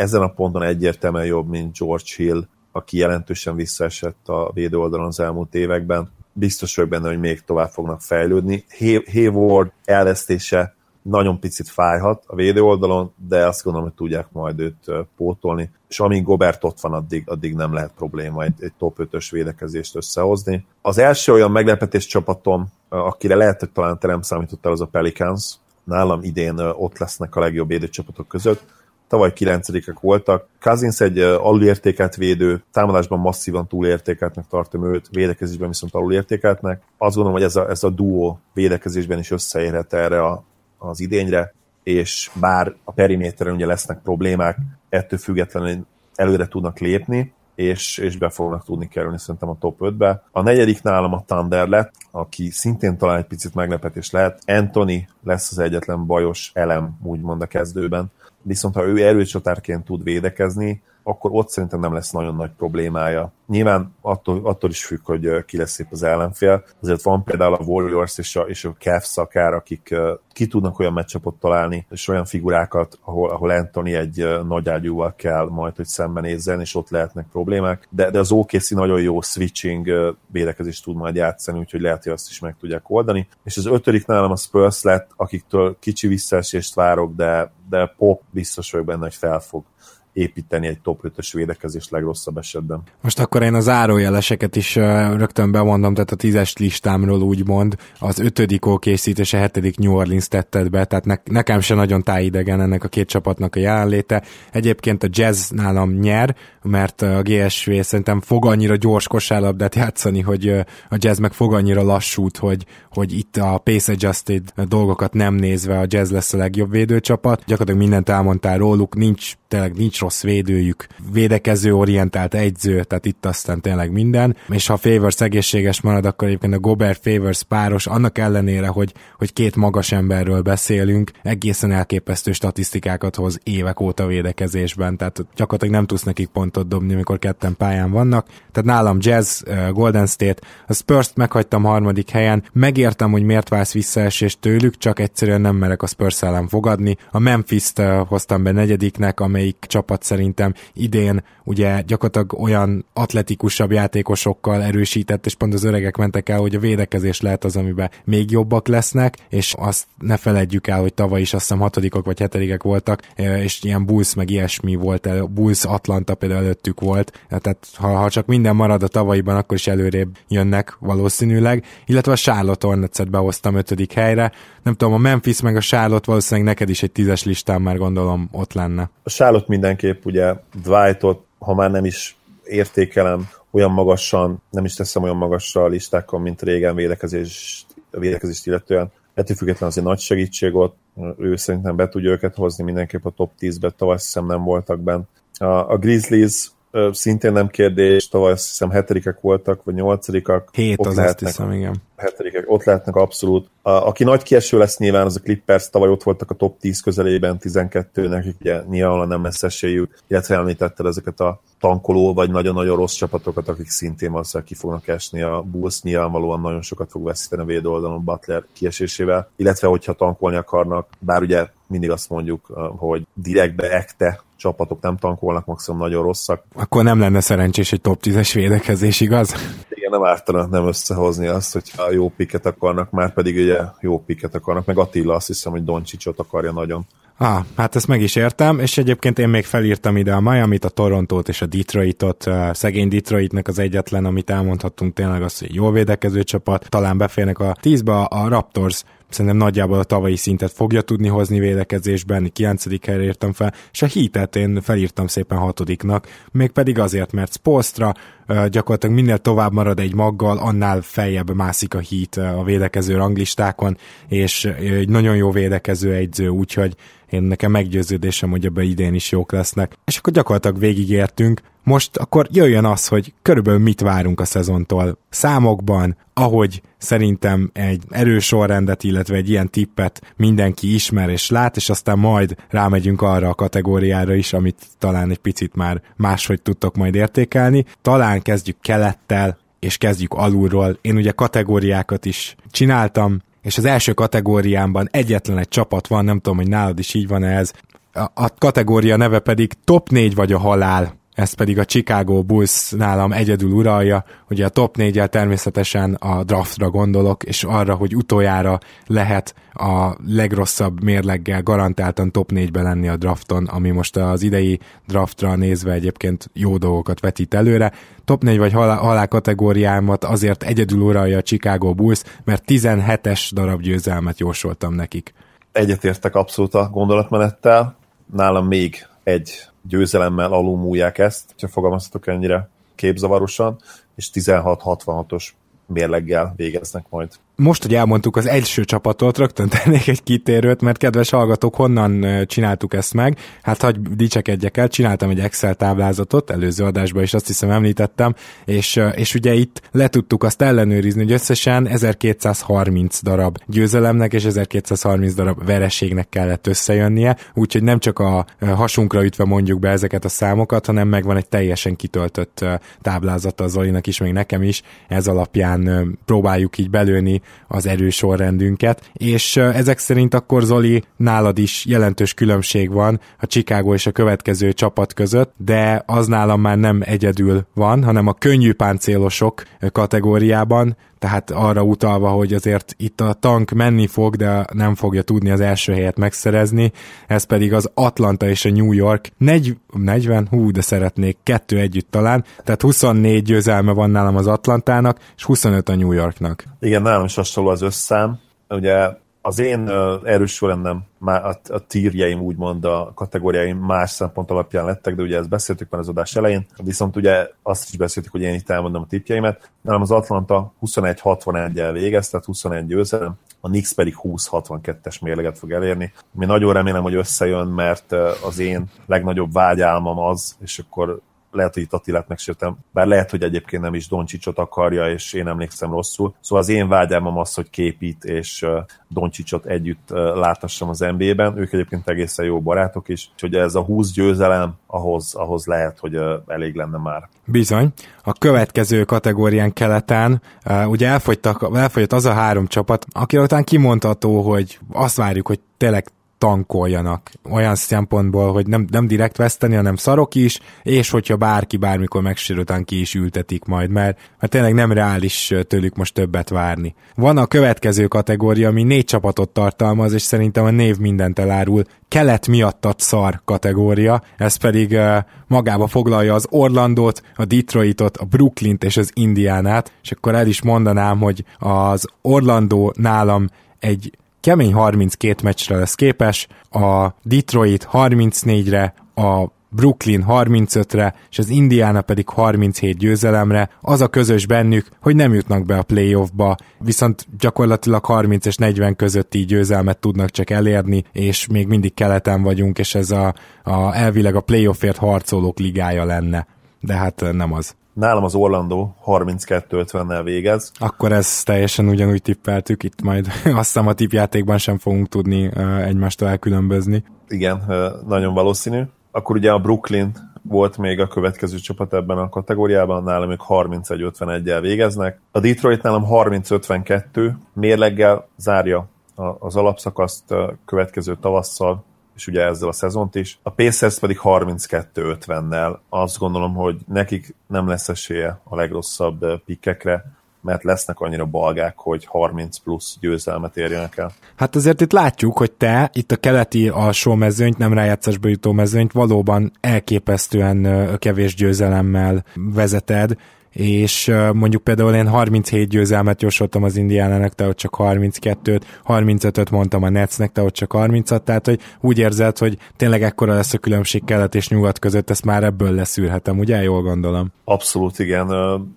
ezen a ponton egyértelműen jobb, mint George Hill, aki jelentősen visszaesett a védő oldalon az elmúlt években. Biztos vagyok benne, hogy még tovább fognak fejlődni. Hayward elvesztése nagyon picit fájhat a védő oldalon, de azt gondolom, hogy tudják majd őt pótolni, és amíg Gobert ott van, addig, addig nem lehet probléma egy, egy top 5-ös védekezést összehozni. Az első olyan meglepetés csapatom, akire lehet, hogy talán te nem számítottál, az a Pelicans. Nálam idén ott lesznek a legjobb védőcsapatok között tavaly kilencedikek voltak. Cousins egy alulértékelt védő, támadásban masszívan túlértékeltnek tartom őt, védekezésben viszont alulértékeltnek. Azt gondolom, hogy ez a, ez a duo védekezésben is összeérhet erre a, az idényre, és bár a periméteren ugye lesznek problémák, ettől függetlenül előre tudnak lépni, és, és be fognak tudni kerülni szerintem a top 5-be. A negyedik nálam a Thunder lett, aki szintén talán egy picit meglepetés lehet. Anthony lesz az egyetlen bajos elem, úgymond a kezdőben viszont ha ő erőcsatárként tud védekezni, akkor ott szerintem nem lesz nagyon nagy problémája. Nyilván attól, attól is függ, hogy ki lesz szép az ellenfél. Azért van például a Warriors és a, és a Cavs akár, akik ki tudnak olyan meccsapot találni, és olyan figurákat, ahol, ahol Anthony egy nagy ágyúval kell majd, hogy szembenézzen, és ott lehetnek problémák. De, de az OKC nagyon jó switching védekezést tud majd játszani, úgyhogy lehet, hogy azt is meg tudják oldani. És az ötödik nálam a Spurs lett, akiktől kicsi visszaesést várok, de, de Pop biztos vagyok benne, hogy fel fog építeni egy top 5-ös védekezés legrosszabb esetben. Most akkor én az árójeleseket is rögtön bemondom, tehát a tízes listámról úgymond az ötödik okc és a hetedik New Orleans tetted be, tehát ne, nekem se nagyon tájidegen ennek a két csapatnak a jelenléte. Egyébként a jazz nálam nyer, mert a GSV szerintem fog annyira gyors kosárlabdát játszani, hogy a jazz meg fog annyira lassút, hogy, hogy itt a pace adjusted dolgokat nem nézve a jazz lesz a legjobb védőcsapat. Gyakorlatilag mindent elmondtál róluk, nincs tényleg nincs rossz védőjük, védekező orientált egyző, tehát itt aztán tényleg minden, és ha Favors egészséges marad, akkor egyébként a Gobert Favors páros, annak ellenére, hogy, hogy két magas emberről beszélünk, egészen elképesztő statisztikákat hoz évek óta védekezésben, tehát gyakorlatilag nem tudsz nekik pontot dobni, amikor ketten pályán vannak. Tehát nálam Jazz, Golden State, a Spurs-t meghagytam harmadik helyen, megértem, hogy miért válsz visszaesést tőlük, csak egyszerűen nem merek a Spurs ellen fogadni. A Memphis-t hoztam be negyediknek, amelyik csapat szerintem idén ugye gyakorlatilag olyan atletikusabb játékosokkal erősített, és pont az öregek mentek el, hogy a védekezés lehet az, amiben még jobbak lesznek, és azt ne feledjük el, hogy tavaly is azt hiszem hatodikok vagy hetedikek voltak, és ilyen Bulls meg ilyesmi volt, el, Bulls Atlanta például előttük volt, tehát ha, ha csak minden marad a tavalyiban, akkor is előrébb jönnek valószínűleg, illetve a Charlotte Hornets-et behoztam ötödik helyre, nem tudom, a Memphis meg a Charlotte valószínűleg neked is egy tízes listán már gondolom ott lenne. A Charlotte mindenképp ugye Dwightot ha már nem is értékelem olyan magasan, nem is teszem olyan magasra a listákon, mint régen védekezést, védekezést illetően. Ettől függetlenül azért nagy segítség ott, ő szerintem be tudja őket hozni mindenképp a top 10-be, tavaly hiszem nem voltak benne. A, a Grizzlies szintén nem kérdés, tavaly azt hiszem hetedikek voltak, vagy nyolcadikak. Hét ott az lehetnek, azt hiszem, igen. Hetedikek, ott lehetnek abszolút. A, aki nagy kieső lesz nyilván, az a Clippers, tavaly ott voltak a top 10 közelében, 12 nekik ugye nyilván nem lesz esélyük, illetve említetted ezeket a tankoló, vagy nagyon-nagyon rossz csapatokat, akik szintén valószínűleg ki fognak esni. A Bulls nyilvánvalóan nagyon sokat fog veszíteni a védő oldalon Butler kiesésével, illetve hogyha tankolni akarnak, bár ugye mindig azt mondjuk, hogy direktbe ekte csapatok nem tankolnak, maximum nagyon rosszak. Akkor nem lenne szerencsés egy top 10-es védekezés, igaz? Igen, nem ártana nem összehozni azt, hogyha jó piket akarnak, már pedig ugye jó piket akarnak, meg Attila azt hiszem, hogy Doncsicsot akarja nagyon. Ah, hát ezt meg is értem, és egyébként én még felírtam ide a Miami-t, a Torontót és a Detroitot. Szegény Detroitnek az egyetlen, amit elmondhattunk tényleg az, hogy jó védekező csapat, talán beférnek a tízbe, a Raptors szerintem nagyjából a tavalyi szintet fogja tudni hozni védekezésben, 9. helyre írtam fel, és a hitet én felírtam szépen hatodiknak, mégpedig azért, mert Spolstra gyakorlatilag minél tovább marad egy maggal, annál feljebb mászik a hit a védekező ranglistákon, és egy nagyon jó védekező egyző, úgyhogy én nekem meggyőződésem, hogy ebbe idén is jók lesznek. És akkor gyakorlatilag végigértünk. Most akkor jöjjön az, hogy körülbelül mit várunk a szezontól. Számokban, ahogy szerintem egy erős sorrendet, illetve egy ilyen tippet mindenki ismer és lát, és aztán majd rámegyünk arra a kategóriára is, amit talán egy picit már máshogy tudtok majd értékelni. Talán kezdjük kelettel, és kezdjük alulról. Én ugye kategóriákat is csináltam, és az első kategóriámban egyetlen egy csapat van, nem tudom, hogy nálad is így van ez, a, kategória neve pedig top 4 vagy a halál ezt pedig a Chicago Bulls nálam egyedül uralja, ugye a top 4 természetesen a draftra gondolok, és arra, hogy utoljára lehet a legrosszabb mérleggel garantáltan top 4-ben lenni a drafton, ami most az idei draftra nézve egyébként jó dolgokat vetít előre. Top 4 vagy halál, halál kategóriámat azért egyedül uralja a Chicago Bulls, mert 17-es darab győzelmet jósoltam nekik. Egyetértek abszolút a gondolatmenettel, nálam még egy győzelemmel alulmúlják ezt, ha fogalmazhatok ennyire képzavarosan, és 16-66-os mérleggel végeznek majd most, hogy elmondtuk az első csapatot, rögtön tennék egy kitérőt, mert kedves hallgatók, honnan csináltuk ezt meg? Hát, hogy dicsekedjek el, csináltam egy Excel táblázatot, előző adásban is azt hiszem említettem, és, és ugye itt le tudtuk azt ellenőrizni, hogy összesen 1230 darab győzelemnek és 1230 darab vereségnek kellett összejönnie, úgyhogy nem csak a hasunkra ütve mondjuk be ezeket a számokat, hanem megvan egy teljesen kitöltött táblázata az Zolinak is, még nekem is, ez alapján próbáljuk így belőni az erős sorrendünket, és ezek szerint akkor Zoli, nálad is jelentős különbség van a Chicago és a következő csapat között, de az nálam már nem egyedül van, hanem a könnyű páncélosok kategóriában, tehát arra utalva, hogy azért itt a tank menni fog, de nem fogja tudni az első helyet megszerezni, ez pedig az Atlanta és a New York. 40, hú, de szeretnék, kettő együtt talán, tehát 24 győzelme van nálam az Atlantának, és 25 a New Yorknak. Igen, nálam is hasonló az összám, ugye az én erős sorrendem, a, a tírjeim úgymond a kategóriáim más szempont alapján lettek, de ugye ezt beszéltük már az adás elején, viszont ugye azt is beszéltük, hogy én itt elmondom a tippjeimet. Nálam az Atlanta 21-61-el végez, tehát 21 győzelem, a Nix pedig 20-62-es mérleget fog elérni. Mi nagyon remélem, hogy összejön, mert az én legnagyobb vágyálmam az, és akkor lehet, hogy itt Attilát megsértem, bár lehet, hogy egyébként nem is Doncsicsot akarja, és én emlékszem rosszul. Szóval az én vágyámom az, hogy képít és Doncsicsot együtt látassam az NBA-ben. Ők egyébként egészen jó barátok is, úgyhogy ez a 20 győzelem, ahhoz, ahhoz lehet, hogy elég lenne már. Bizony. A következő kategórián keleten ugye elfogytak, elfogyott az a három csapat, aki után kimondható, hogy azt várjuk, hogy tényleg tankoljanak olyan szempontból, hogy nem, nem direkt veszteni, hanem szarok is, és hogyha bárki bármikor megsérül, után ki is ültetik majd, mert, mert tényleg nem reális tőlük most többet várni. Van a következő kategória, ami négy csapatot tartalmaz, és szerintem a név mindent elárul. Kelet miattat szar kategória, ez pedig uh, magába foglalja az Orlandot, a Detroitot, a Brooklynt és az Indiánát, és akkor el is mondanám, hogy az Orlando nálam egy kemény 32 meccsre lesz képes, a Detroit 34-re, a Brooklyn 35-re, és az Indiana pedig 37 győzelemre. Az a közös bennük, hogy nem jutnak be a playoffba, viszont gyakorlatilag 30 és 40 közötti győzelmet tudnak csak elérni, és még mindig keleten vagyunk, és ez a, a elvileg a playoffért harcolók ligája lenne. De hát nem az. Nálam az Orlando 32-50-nel végez. Akkor ez teljesen ugyanúgy tippeltük, itt majd azt hiszem a tippjátékban sem fogunk tudni egymástól elkülönbözni. Igen, nagyon valószínű. Akkor ugye a Brooklyn volt még a következő csapat ebben a kategóriában, nálam ők 31-51-el végeznek. A Detroit nálam 30-52 mérleggel zárja az alapszakaszt következő tavasszal, és ugye ezzel a szezont is. A Pacers pedig 32-50-nel. Azt gondolom, hogy nekik nem lesz esélye a legrosszabb pikkekre, mert lesznek annyira balgák, hogy 30 plusz győzelmet érjenek el. Hát azért itt látjuk, hogy te itt a keleti alsó mezőnyt, nem rájátszásba jutó mezőnyt valóban elképesztően kevés győzelemmel vezeted, és mondjuk például én 37 győzelmet jósoltam az Indiánának, te ott csak 32-t, 35-öt mondtam a Netsnek, te ott csak 30-at, tehát hogy úgy érzed, hogy tényleg ekkora lesz a különbség kelet és nyugat között, ezt már ebből leszűrhetem, ugye? Jól gondolom. Abszolút igen,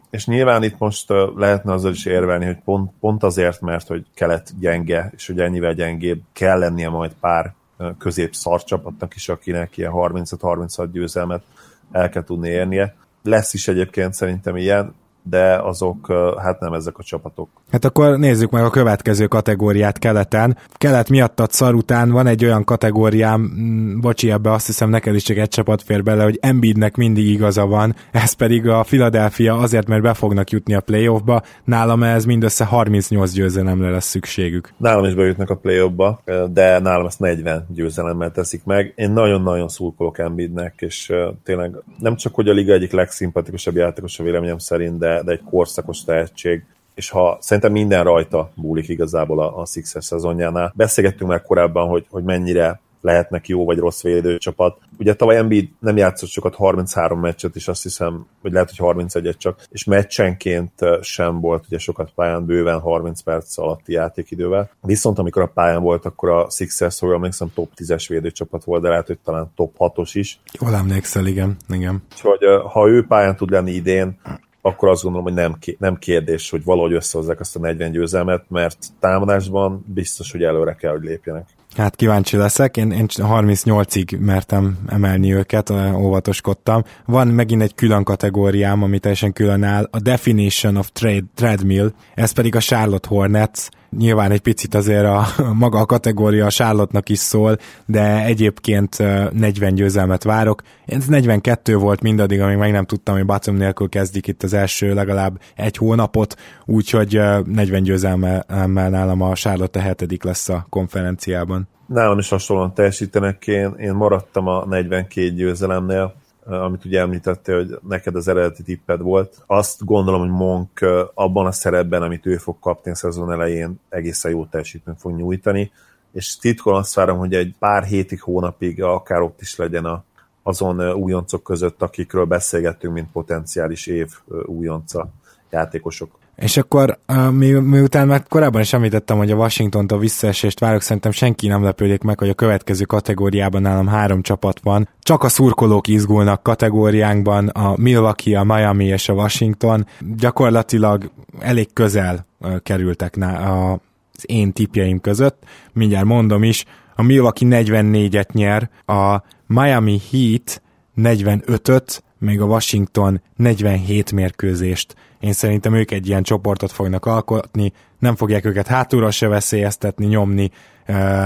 és nyilván itt most lehetne azzal is érvelni, hogy pont, pont azért, mert hogy kelet gyenge, és hogy ennyivel gyengébb kell lennie majd pár közép szarcsapatnak is, akinek ilyen 35-36 győzelmet el kell tudni érnie lesz is egyébként szerintem ilyen, de azok hát nem ezek a csapatok. Hát akkor nézzük meg a következő kategóriát keleten. Kelet miatt szar után van egy olyan kategóriám, mm, bocsi, ebbe azt hiszem neked is csak egy csapat fér bele, hogy Embiidnek mindig igaza van, ez pedig a Philadelphia azért, mert be fognak jutni a playoffba, nálam ez mindössze 38 győzelemre lesz szükségük. Nálam is bejutnak a playoffba, de nálam ezt 40 győzelemmel teszik meg. Én nagyon-nagyon szurkolok Embiidnek, és tényleg nem csak, hogy a liga egyik legszimpatikusabb játékos a véleményem szerint, de de, egy korszakos tehetség, és ha szerintem minden rajta múlik igazából a, a Sixers szezonjánál. Beszélgettünk már korábban, hogy, hogy mennyire lehetnek jó vagy rossz védőcsapat. Ugye tavaly Embiid nem játszott sokat 33 meccset, és azt hiszem, hogy lehet, hogy 31-et csak, és meccsenként sem volt ugye sokat pályán, bőven 30 perc alatti játékidővel. Viszont amikor a pályán volt, akkor a Sixers, hogy emlékszem, top 10-es védőcsapat volt, de lehet, hogy talán top 6-os is. Jól emlékszel, igen. igen. Úgyhogy ha ő pályán tud lenni idén, akkor azt gondolom, hogy nem, nem kérdés, hogy valahogy összehozzák azt a 40 győzelmet, mert támadásban biztos, hogy előre kell, hogy lépjenek. Hát kíváncsi leszek, én, én 38-ig mertem emelni őket, óvatoskodtam. Van megint egy külön kategóriám, ami teljesen külön áll, a Definition of Trade, Treadmill, ez pedig a Charlotte Hornets, nyilván egy picit azért a, maga a kategória a Charlotte-nak is szól, de egyébként 40 győzelmet várok. Ez 42 volt mindaddig, amíg meg nem tudtam, hogy Batum nélkül kezdik itt az első legalább egy hónapot, úgyhogy 40 győzelmmel nálam a Charlotte a hetedik lesz a konferenciában. Nálam is hasonlóan teljesítenek, én, én maradtam a 42 győzelemnél, amit ugye említettél, hogy neked az eredeti tipped volt. Azt gondolom, hogy Monk abban a szerepben, amit ő fog kapni a szezon elején, egészen jó teljesítményt fog nyújtani, és titkon azt várom, hogy egy pár hétig, hónapig akár ott is legyen a, azon újoncok között, akikről beszélgettünk, mint potenciális év újonca játékosok. És akkor mi, miután már korábban is említettem, hogy a Washington-tól visszaesést várok, szerintem senki nem lepődik meg, hogy a következő kategóriában nálam három csapat van. Csak a szurkolók izgulnak kategóriánkban, a Milwaukee, a Miami és a Washington. Gyakorlatilag elég közel kerültek az én tipjeim között. Mindjárt mondom is, a Milwaukee 44-et nyer, a Miami Heat 45-öt, még a Washington 47 mérkőzést. Én szerintem ők egy ilyen csoportot fognak alkotni, nem fogják őket hátulra se veszélyeztetni, nyomni,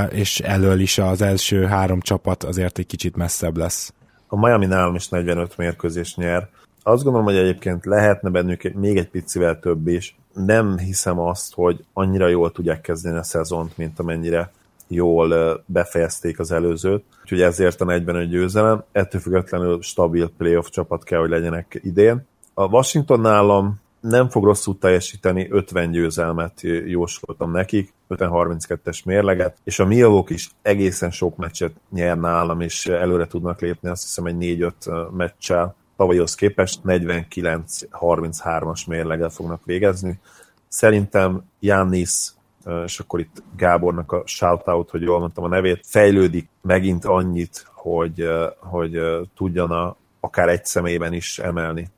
és elől is az első három csapat azért egy kicsit messzebb lesz. A Miami nálam is 45 mérkőzés nyer. Azt gondolom, hogy egyébként lehetne bennük még egy picivel több is. Nem hiszem azt, hogy annyira jól tudják kezdeni a szezont, mint amennyire jól befejezték az előzőt, úgyhogy ezért a 45 győzelem, ettől függetlenül stabil playoff csapat kell, hogy legyenek idén. A Washington nálam nem fog rosszul teljesíteni, 50 győzelmet jósoltam nekik, 50-32-es mérleget, és a Milwaukee is egészen sok meccset nyer nálam, és előre tudnak lépni, azt hiszem egy 4-5 meccsel. Tavalyhoz képest 49-33-as mérleggel fognak végezni. Szerintem Jannis és akkor itt Gábornak a shoutout, hogy jól mondtam a nevét, fejlődik megint annyit, hogy, hogy tudjon a, akár egy személyben is emelni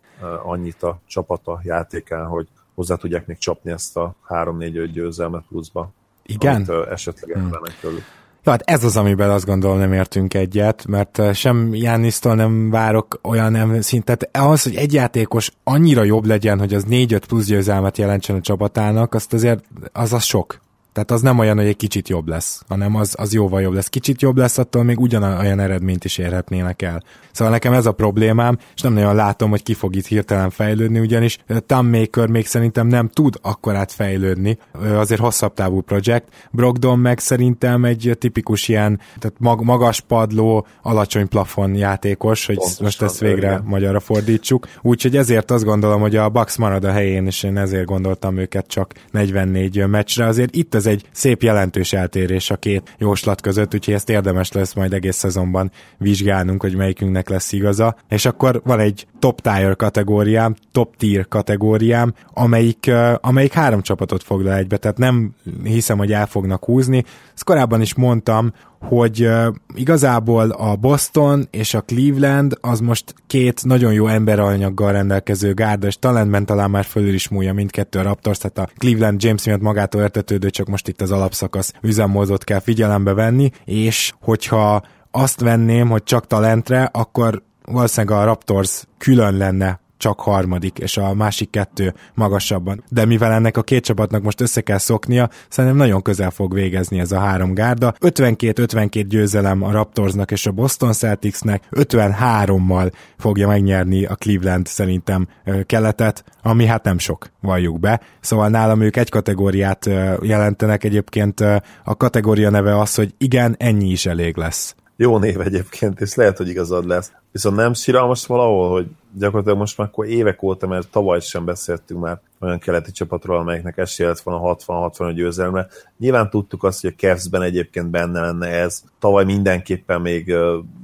annyit a csapata játékán, hogy hozzá tudják még csapni ezt a 3-4-5 győzelmet pluszba. Igen? Amit esetleg hmm. tőlük. Ja, hát ez az, amiben azt gondolom nem értünk egyet, mert sem Jánisztól nem várok olyan nem szintet. Az, hogy egy játékos annyira jobb legyen, hogy az 4-5 plusz győzelmet jelentsen a csapatának, azt azért az az sok. Tehát az nem olyan, hogy egy kicsit jobb lesz, hanem az, az jóval jobb lesz. Kicsit jobb lesz, attól még ugyanolyan eredményt is érhetnének el. Szóval nekem ez a problémám, és nem nagyon látom, hogy ki fog itt hirtelen fejlődni, ugyanis Tom Maker még szerintem nem tud akkorát fejlődni, azért hosszabb távú projekt. Brogdon meg szerintem egy tipikus ilyen, tehát mag, magas padló, alacsony plafon játékos, hogy Pontosan, most ezt végre igen. magyarra fordítsuk. Úgyhogy ezért azt gondolom, hogy a Bucks marad a helyén, és én ezért gondoltam őket csak 44 meccsre. Azért itt ez egy szép jelentős eltérés a két jóslat között, úgyhogy ezt érdemes lesz majd egész szezonban vizsgálnunk, hogy melyikünknek lesz igaza. És akkor van egy top tier kategóriám, top tier kategóriám, amelyik, amelyik három csapatot foglal egybe, tehát nem hiszem, hogy el fognak húzni. Ezt korábban is mondtam, hogy igazából a Boston és a Cleveland az most két nagyon jó emberanyaggal rendelkező gárda, és talentben talán már fölül is múlja mindkettő a Raptors, tehát a Cleveland James miatt magától értetődő, csak most itt az alapszakasz üzemmódot kell figyelembe venni, és hogyha azt venném, hogy csak talentre, akkor valószínűleg a Raptors külön lenne csak harmadik, és a másik kettő magasabban. De mivel ennek a két csapatnak most össze kell szoknia, szerintem nagyon közel fog végezni ez a három gárda. 52-52 győzelem a Raptorsnak és a Boston Celticsnek, 53-mal fogja megnyerni a Cleveland szerintem keletet, ami hát nem sok, valljuk be. Szóval nálam ők egy kategóriát jelentenek, egyébként a kategória neve az, hogy igen, ennyi is elég lesz. Jó név egyébként, és lehet, hogy igazad lesz. Viszont nem síralmas valahol, hogy gyakorlatilag most már akkor évek óta, mert tavaly sem beszéltünk már olyan keleti csapatról, amelyeknek esélye lett volna 60-65 győzelme. Nyilván tudtuk azt, hogy a Cavs-ben egyébként benne lenne ez. Tavaly mindenképpen még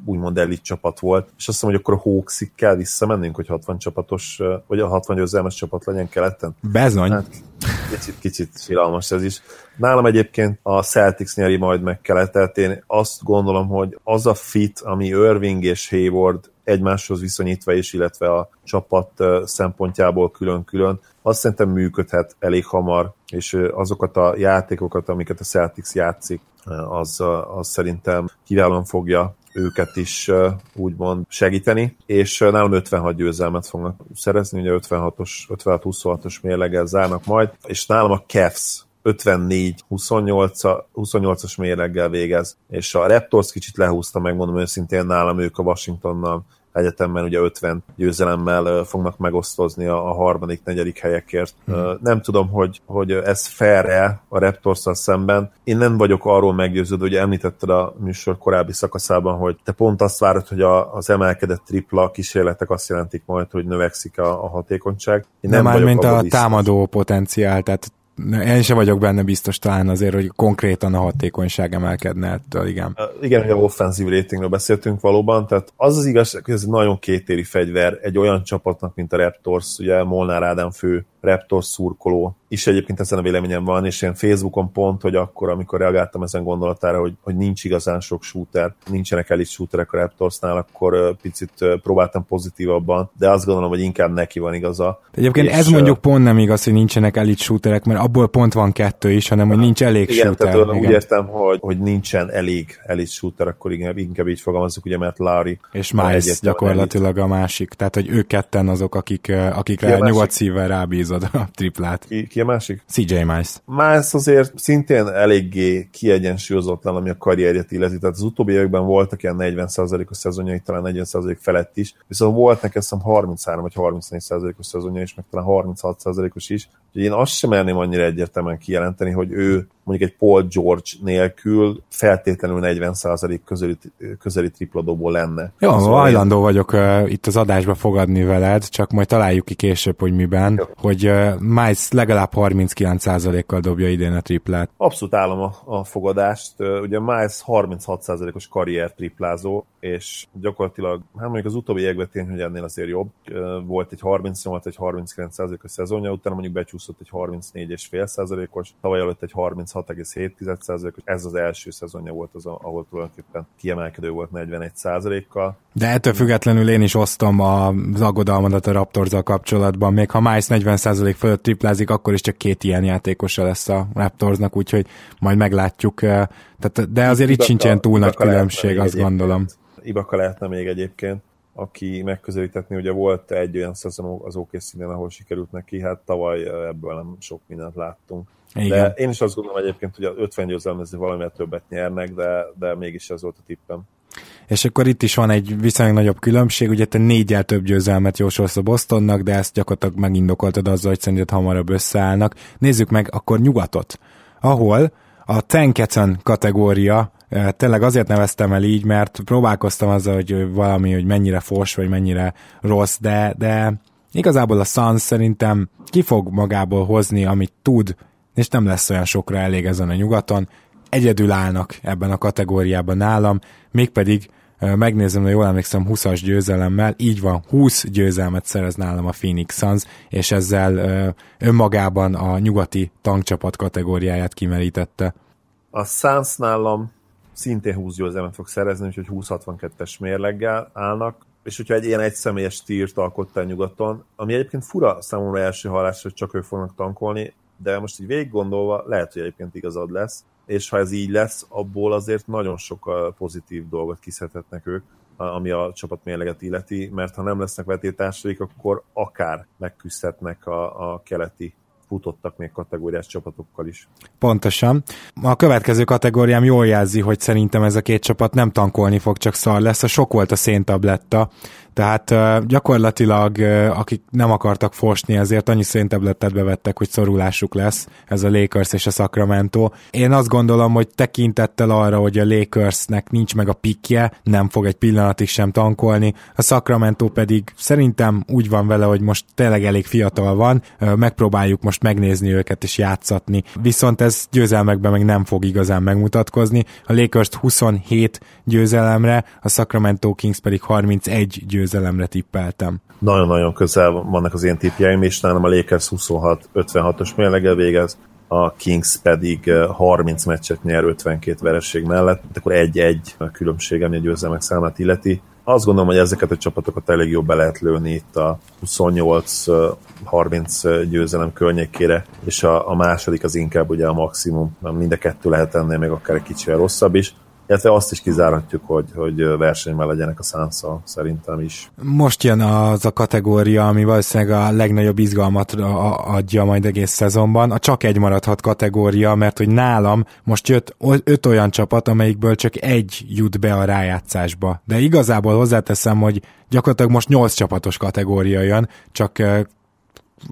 úgymond elit csapat volt, és azt mondom, hogy akkor a hawks kell visszamennünk, hogy 60 csapatos, vagy a 60 győzelmes csapat legyen keleten. Bezony. Hát, kicsit, kicsit síralmas ez is. Nálam egyébként a Celtics nyeri majd meg keletet. Én azt gondolom, hogy az a fit, ami Irving és Hayward egymáshoz viszonyítva is, illetve a csapat szempontjából külön-külön, azt szerintem működhet elég hamar, és azokat a játékokat, amiket a Celtics játszik, az, az szerintem kiválóan fogja őket is úgymond segíteni, és nálam 56 győzelmet fognak szerezni, ugye 56-os, 56-26-os mérleggel zárnak majd, és nálam a Cavs 54-28-as mérleggel végez, és a Raptors kicsit lehúzta, megmondom őszintén, nálam ők a Washingtonnal egyetemben ugye 50 győzelemmel fognak megosztozni a, harmadik, negyedik helyekért. Hmm. Nem tudom, hogy, hogy ez fair-e a raptors szemben. Én nem vagyok arról meggyőződő, hogy említetted a műsor korábbi szakaszában, hogy te pont azt várod, hogy a, az emelkedett tripla kísérletek azt jelentik majd, hogy növekszik a, a hatékonyság. Én nem, nem már mint a biztos. támadó potenciál, tehát én sem vagyok benne biztos talán azért, hogy konkrétan a hatékonyság emelkedne ettől, igen. Igen, hogy a offenzív ratingről beszéltünk valóban, tehát az az igazság, hogy ez egy nagyon kétéri fegyver egy olyan csapatnak, mint a Raptors, ugye Molnár Ádám fő Raptors szurkoló is egyébként ezen a véleményem van, és én Facebookon pont, hogy akkor, amikor reagáltam ezen gondolatára, hogy, hogy nincs igazán sok shooter, nincsenek elit shooterek a Raptorsnál, akkor picit próbáltam pozitívabban, de azt gondolom, hogy inkább neki van igaza. Egyébként és ez mondjuk pont nem igaz, hogy nincsenek elit shooterek, mert abból pont van kettő is, hanem hogy nincs elég igen, shooter. Tehát igen. úgy értem, hogy, hogy nincsen elég elit shooter, akkor inkább, inkább így fogalmazunk, ugye, mert Larry és Miles gyakorlatilag elit. a másik. Tehát, hogy ők ketten azok, akik, akikre nyugodt szívvel rábízod a triplát. Ki, ki a másik? CJ Miles. Miles azért szintén eléggé kiegyensúlyozottan, ami a karrierjet illeti. Tehát az utóbbi években voltak ilyen 40%-os szezonjai, talán 40% felett is, viszont volt azt 33 vagy 34%-os szezonja is, meg talán 36%-os is. Úgyhogy én azt sem merném annyira egyértelműen kijelenteni, hogy ő mondjuk egy Paul George nélkül feltétlenül 40% közeli, közeli tripladóból lenne. Jó, szóval hajlandó én... vagyok uh, itt az adásba fogadni veled, csak majd találjuk ki később, hogy miben, Jó. hogy uh, Miles legalább 39%-kal dobja idén a triplát. Abszolút állom a, a fogadást. Uh, ugye Miles 36%-os karrier triplázó, és gyakorlatilag, hát mondjuk az utóbbi években tény, hogy ennél azért jobb. Uh, volt egy 38, egy 39%-os szezonja, utána mondjuk becsúszott egy 34,5%-os, tavaly előtt egy 30 36,7%-os, ez az első szezonja volt az, ahol tulajdonképpen kiemelkedő volt 41%-kal. De ettől függetlenül én is osztom az aggodalmadat a raptors kapcsolatban, még ha Miles 40% fölött triplázik, akkor is csak két ilyen játékosa lesz a Raptorsnak, úgyhogy majd meglátjuk. Eh, tehát, de azért itt, itt sincsen túl nagy különbség, azt gondolom. Ibaka lehetne még egyébként aki megközelíthetni, ugye volt egy olyan szezon az okc ahol sikerült neki, hát tavaly ebből nem sok mindent láttunk. Igen. De én is azt gondolom egyébként, hogy a 50 győzelmezni valamivel többet nyernek, de, de mégis ez volt a tippem. És akkor itt is van egy viszonylag nagyobb különbség, ugye te négyel több győzelmet jósolsz a Bostonnak, de ezt gyakorlatilag megindokoltad azzal, hogy szerinted hamarabb összeállnak. Nézzük meg akkor nyugatot, ahol a Tenkecen kategória tényleg azért neveztem el így, mert próbálkoztam azzal, hogy valami, hogy mennyire fos, vagy mennyire rossz, de, de igazából a Suns szerintem ki fog magából hozni, amit tud, és nem lesz olyan sokra elég ezen a nyugaton. Egyedül állnak ebben a kategóriában nálam, mégpedig megnézem, hogy jól emlékszem 20-as győzelemmel, így van, 20 győzelmet szerez nálam a Phoenix Suns, és ezzel önmagában a nyugati tankcsapat kategóriáját kimerítette. A Suns nálam szintén 20 győzelmet fog szerezni, úgyhogy 20-62-es mérleggel állnak, és hogyha egy ilyen egyszemélyes tírt alkotta nyugaton, ami egyébként fura számomra első hallás, hogy csak ők fognak tankolni, de most így végig gondolva lehet, hogy egyébként igazad lesz, és ha ez így lesz, abból azért nagyon sok pozitív dolgot kiszedhetnek ők, ami a csapat mérleget illeti, mert ha nem lesznek vetétársaik, akkor akár megküzdhetnek a, a keleti futottak még kategóriás csapatokkal is. Pontosan. A következő kategóriám jól jelzi, hogy szerintem ez a két csapat nem tankolni fog, csak szar lesz. A sok volt a széntabletta, tehát gyakorlatilag akik nem akartak fosni, ezért annyi széntablettet bevettek, hogy szorulásuk lesz, ez a Lakers és a Sacramento. Én azt gondolom, hogy tekintettel arra, hogy a Lakersnek nincs meg a pikje, nem fog egy pillanatig sem tankolni, a Sacramento pedig szerintem úgy van vele, hogy most tényleg elég fiatal van, megpróbáljuk most megnézni őket és játszatni, viszont ez győzelmekben meg nem fog igazán megmutatkozni. A Lakers 27 győzelemre, a Sacramento Kings pedig 31 győzelemre győzelemre tippeltem. Nagyon-nagyon közel vannak az én tippjeim, és nálam a Lakers 26-56-os mérlege végez, a Kings pedig 30 eh, meccset nyer 52 vereség mellett, de akkor egy-egy a különbség, ami a győzelmek számát illeti. Azt gondolom, hogy ezeket a csapatokat elég jobb be lehet lőni itt a 28-30 eh, győzelem környékére, és a, a második az inkább ugye a maximum, mind a kettő lehet ennél még akár egy kicsivel rosszabb is illetve azt is kizárhatjuk, hogy, hogy versenyben legyenek a szánszal, szerintem is. Most jön az a kategória, ami valószínűleg a legnagyobb izgalmat adja majd egész szezonban. A csak egy maradhat kategória, mert hogy nálam most jött öt olyan csapat, amelyikből csak egy jut be a rájátszásba. De igazából hozzáteszem, hogy gyakorlatilag most nyolc csapatos kategória jön, csak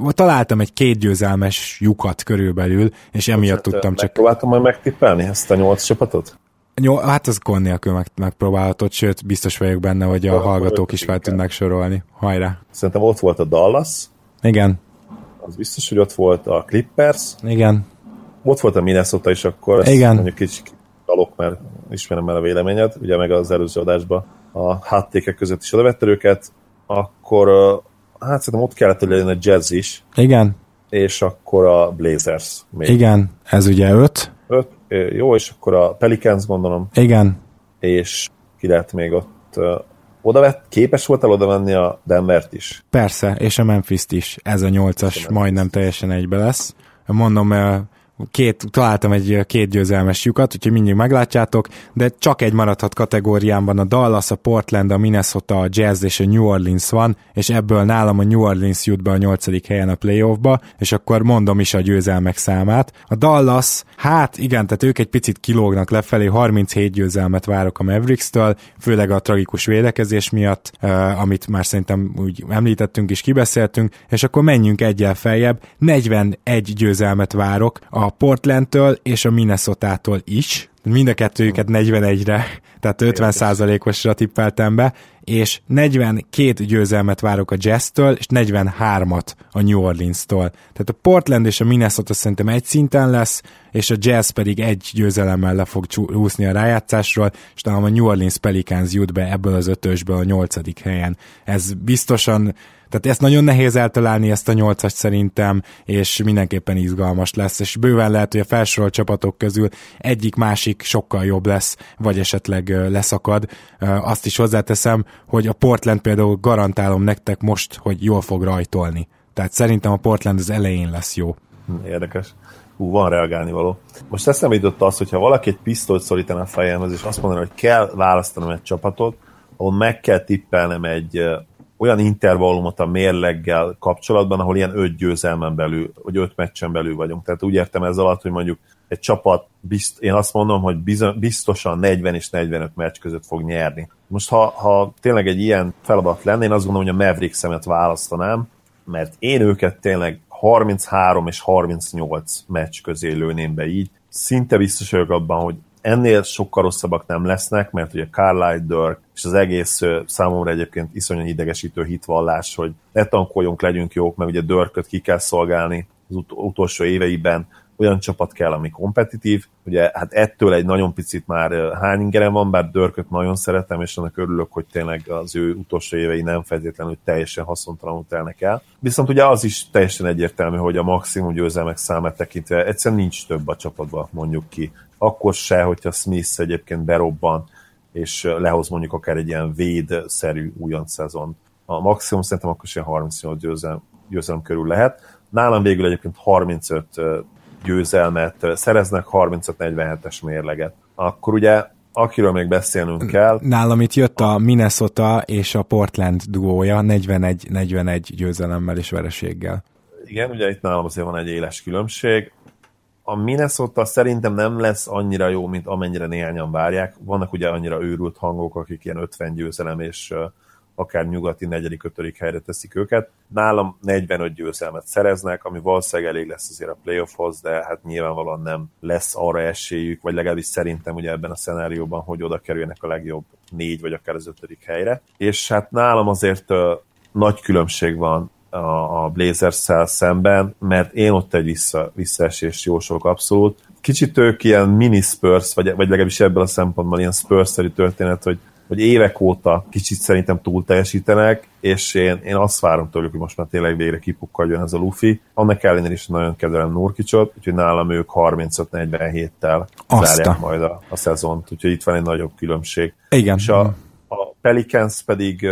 találtam egy két győzelmes lyukat körülbelül, és emiatt hát, tudtam csak... Próbáltam majd megtippelni ezt a nyolc csapatot? Jó, hát az gond nélkül meg, megpróbálhatod, sőt, biztos vagyok benne, hogy a hallgatók is fel tudnak sorolni. Hajrá! Szerintem ott volt a Dallas. Igen. Az biztos, hogy ott volt a Clippers. Igen. Ott volt a Minnesota is akkor. Ezt Igen. Mondjuk kicsit dalok, mert ismerem el a véleményed, ugye meg az előző adásban a háttékek között is odavette őket, akkor hát szerintem ott kellett, hogy legyen a Jazz is. Igen. És akkor a Blazers. Még. Igen, ez ugye öt. Öt, jó, és akkor a Pelicans gondolom. Igen. És ki lehet még ott oda vett, képes voltál oda venni a Denvert is? Persze, és a Memphis-t is. Ez a nyolcas majdnem teljesen egybe lesz. Mondom, két, találtam egy két győzelmes lyukat, úgyhogy mindig meglátjátok, de csak egy maradhat kategóriámban a Dallas, a Portland, a Minnesota, a Jazz és a New Orleans van, és ebből nálam a New Orleans jut be a nyolcadik helyen a playoffba, és akkor mondom is a győzelmek számát. A Dallas, hát igen, tehát ők egy picit kilógnak lefelé, 37 győzelmet várok a Mavericks-től, főleg a tragikus védekezés miatt, amit már szerintem úgy említettünk és kibeszéltünk, és akkor menjünk egyel feljebb, 41 győzelmet várok a Portlandtől és a Minnesota-tól is, mind a kettőjüket 41-re, tehát 50%-osra tippeltem be, és 42 győzelmet várok a Jazz-től, és 43-at a New Orleans-tól. Tehát a Portland és a Minnesota szerintem egy szinten lesz, és a Jazz pedig egy győzelemmel le fog húzni a rájátszásról, és talán a New Orleans Pelicans jut be ebből az ötösből a nyolcadik helyen. Ez biztosan tehát ezt nagyon nehéz eltalálni ezt a nyolcas szerintem, és mindenképpen izgalmas lesz, és bőven lehet, hogy a felsorolt csapatok közül egyik másik sokkal jobb lesz, vagy esetleg leszakad. Azt is hozzáteszem, hogy a Portland például garantálom nektek most, hogy jól fog rajtolni. Tehát szerintem a Portland az elején lesz jó. Érdekes. Hú, van reagálni való. Most eszembe jutott az, hogyha valaki egy pisztolyt szorítana a fejemhez, és azt mondaná, hogy kell választanom egy csapatot, ahol meg kell tippelnem egy olyan intervallumot a mérleggel kapcsolatban, ahol ilyen öt győzelmen belül, vagy öt meccsen belül vagyunk. Tehát úgy értem ez alatt, hogy mondjuk egy csapat, bizt, én azt mondom, hogy biztosan 40 és 45 meccs között fog nyerni. Most ha, ha tényleg egy ilyen feladat lenne, én azt gondolom, hogy a Mavericks-emet választanám, mert én őket tényleg 33 és 38 meccs közé lőném be így. Szinte biztos vagyok abban, hogy ennél sokkal rosszabbak nem lesznek, mert ugye Carlisle, Dirk és az egész számomra egyébként iszonyan idegesítő hitvallás, hogy ne tankoljunk, legyünk jók, mert ugye Dörköt ki kell szolgálni az ut- utolsó éveiben, olyan csapat kell, ami kompetitív. Ugye hát ettől egy nagyon picit már hányingeren van, bár Dörköt nagyon szeretem, és annak örülök, hogy tényleg az ő utolsó évei nem feltétlenül teljesen haszontalanul telnek el. Viszont ugye az is teljesen egyértelmű, hogy a maximum győzelmek számát tekintve egyszerűen nincs több a csapatban, mondjuk ki. Akkor se, hogyha Smith egyébként berobban, és lehoz mondjuk akár egy ilyen véd-szerű újon szezon. A maximum szerintem akkor is ilyen 38 győzelem, győzelem körül lehet. Nálam végül egyébként 35 győzelmet szereznek, 35-47-es mérleget. Akkor ugye akiről még beszélnünk kell. Nálam itt jött a Minnesota és a Portland duója 41-41 győzelemmel és vereséggel. Igen, ugye itt nálam azért van egy éles különbség. A Minnesota szerintem nem lesz annyira jó, mint amennyire néhányan várják. Vannak ugye annyira őrült hangok, akik ilyen 50 győzelem és akár nyugati negyedik, ötödik helyre teszik őket. Nálam 45 győzelmet szereznek, ami valószínűleg elég lesz azért a playoffhoz, de hát nyilvánvalóan nem lesz arra esélyük, vagy legalábbis szerintem ugye ebben a szenárióban, hogy oda kerüljenek a legjobb négy, vagy akár az ötödik helyre. És hát nálam azért nagy különbség van a, a Blazers-szel szemben, mert én ott egy vissza, visszaesés jósolok abszolút. Kicsit ők ilyen mini Spurs, vagy, vagy legalábbis ebből a szempontból ilyen Spurs-szerű történet, hogy hogy évek óta kicsit szerintem túl teljesítenek, és én, én azt várom tőlük, hogy most már tényleg végre kipukkadjon ez a Luffy. Annak ellenére is nagyon kedvelem Nurkicsot, úgyhogy nálam ők 35-47-tel zárják majd a, a szezont, úgyhogy itt van egy nagyobb különbség. Igen. És a, a Pelicans pedig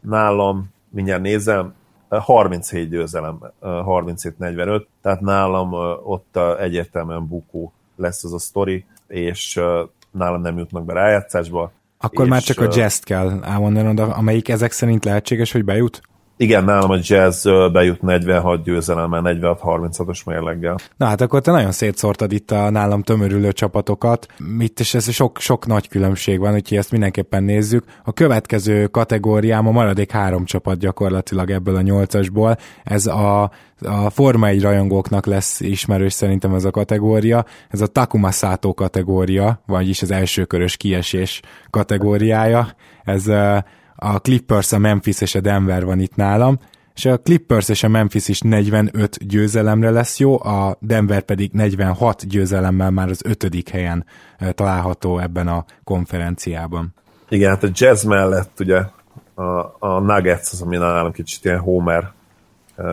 nálam, mindjárt nézem, 37 győzelem, 37-45, tehát nálam ott egyértelműen bukó lesz az a sztori, és nálam nem jutnak be rájátszásba, akkor már csak a jazz kell elmondanod, amelyik ezek szerint lehetséges, hogy bejut? Igen, nálam a jazz bejut 46 győzelemmel, 46-36-os mérleggel. Na hát akkor te nagyon szétszórtad itt a nálam tömörülő csapatokat. Itt is ez sok, sok nagy különbség van, úgyhogy ezt mindenképpen nézzük. A következő kategóriám a maradék három csapat gyakorlatilag ebből a nyolcasból. Ez a, a Forma 1 rajongóknak lesz ismerős szerintem ez a kategória. Ez a Takuma Sato kategória, vagyis az elsőkörös kiesés kategóriája. Ez a Clippers, a Memphis és a Denver van itt nálam, és a Clippers és a Memphis is 45 győzelemre lesz jó, a Denver pedig 46 győzelemmel már az ötödik helyen található ebben a konferenciában. Igen, hát a Jazz mellett ugye a, a Nuggets az, ami nálam kicsit ilyen Homer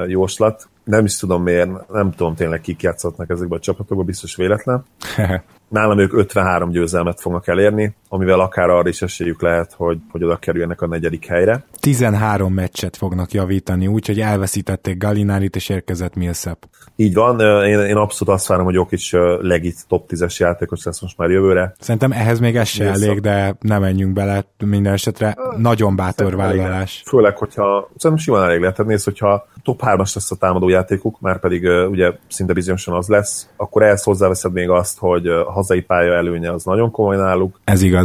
jóslat. Nem is tudom miért, nem tudom tényleg kik játszhatnak ezekben a csapatokban, biztos véletlen. Nálam ők 53 győzelmet fognak elérni, amivel akár arra is esélyük lehet, hogy, hogy oda kerüljenek a negyedik helyre. 13 meccset fognak javítani, úgyhogy elveszítették Galinárit és érkezett Millsap. Így van, én, én abszolút azt várom, hogy Jokic legit top 10-es játékos lesz most már jövőre. Szerintem ehhez még ez se elég, de nem menjünk bele minden esetre. Nagyon bátor vállalás. Elég. Főleg, hogyha szerintem simán elég lehet. nézd, hogyha top 3-as lesz a támadó játékuk, már pedig ugye szinte bizonyosan az lesz, akkor ehhez hozzáveszed még azt, hogy a hazai pálya előnye az nagyon komoly náluk. Ez igaz.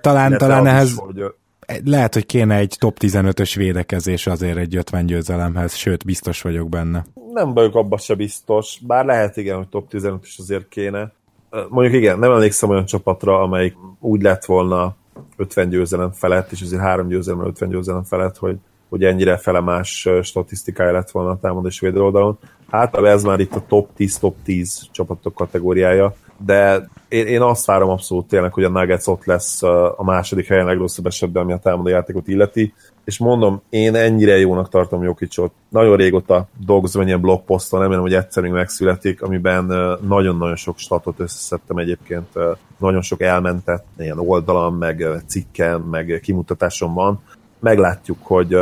Talán, talán ehhez... Is, hogy lehet, hogy kéne egy top 15-ös védekezés azért egy 50 győzelemhez, sőt, biztos vagyok benne. Nem vagyok abban se biztos, bár lehet igen, hogy top 15 is azért kéne. Mondjuk igen, nem emlékszem olyan csapatra, amelyik úgy lett volna 50 győzelem felett, és azért 3 győzelem 50 győzelem felett, hogy, hogy ennyire felemás statisztikája lett volna a támadás védő oldalon. Hát ez már itt a top 10, top 10 csapatok kategóriája, de én, én azt várom abszolút tényleg, hogy a Nuggets ott lesz a második helyen legrosszabb esetben, ami a támadó játékot illeti, és mondom, én ennyire jónak tartom Jokicsot. Nagyon régóta dolgozom ilyen blogposzton, remélem, hogy egyszer még megszületik, amiben nagyon-nagyon sok statot összeszedtem egyébként, nagyon sok elmentett ilyen oldalam, meg cikkem, meg kimutatásom van. Meglátjuk, hogy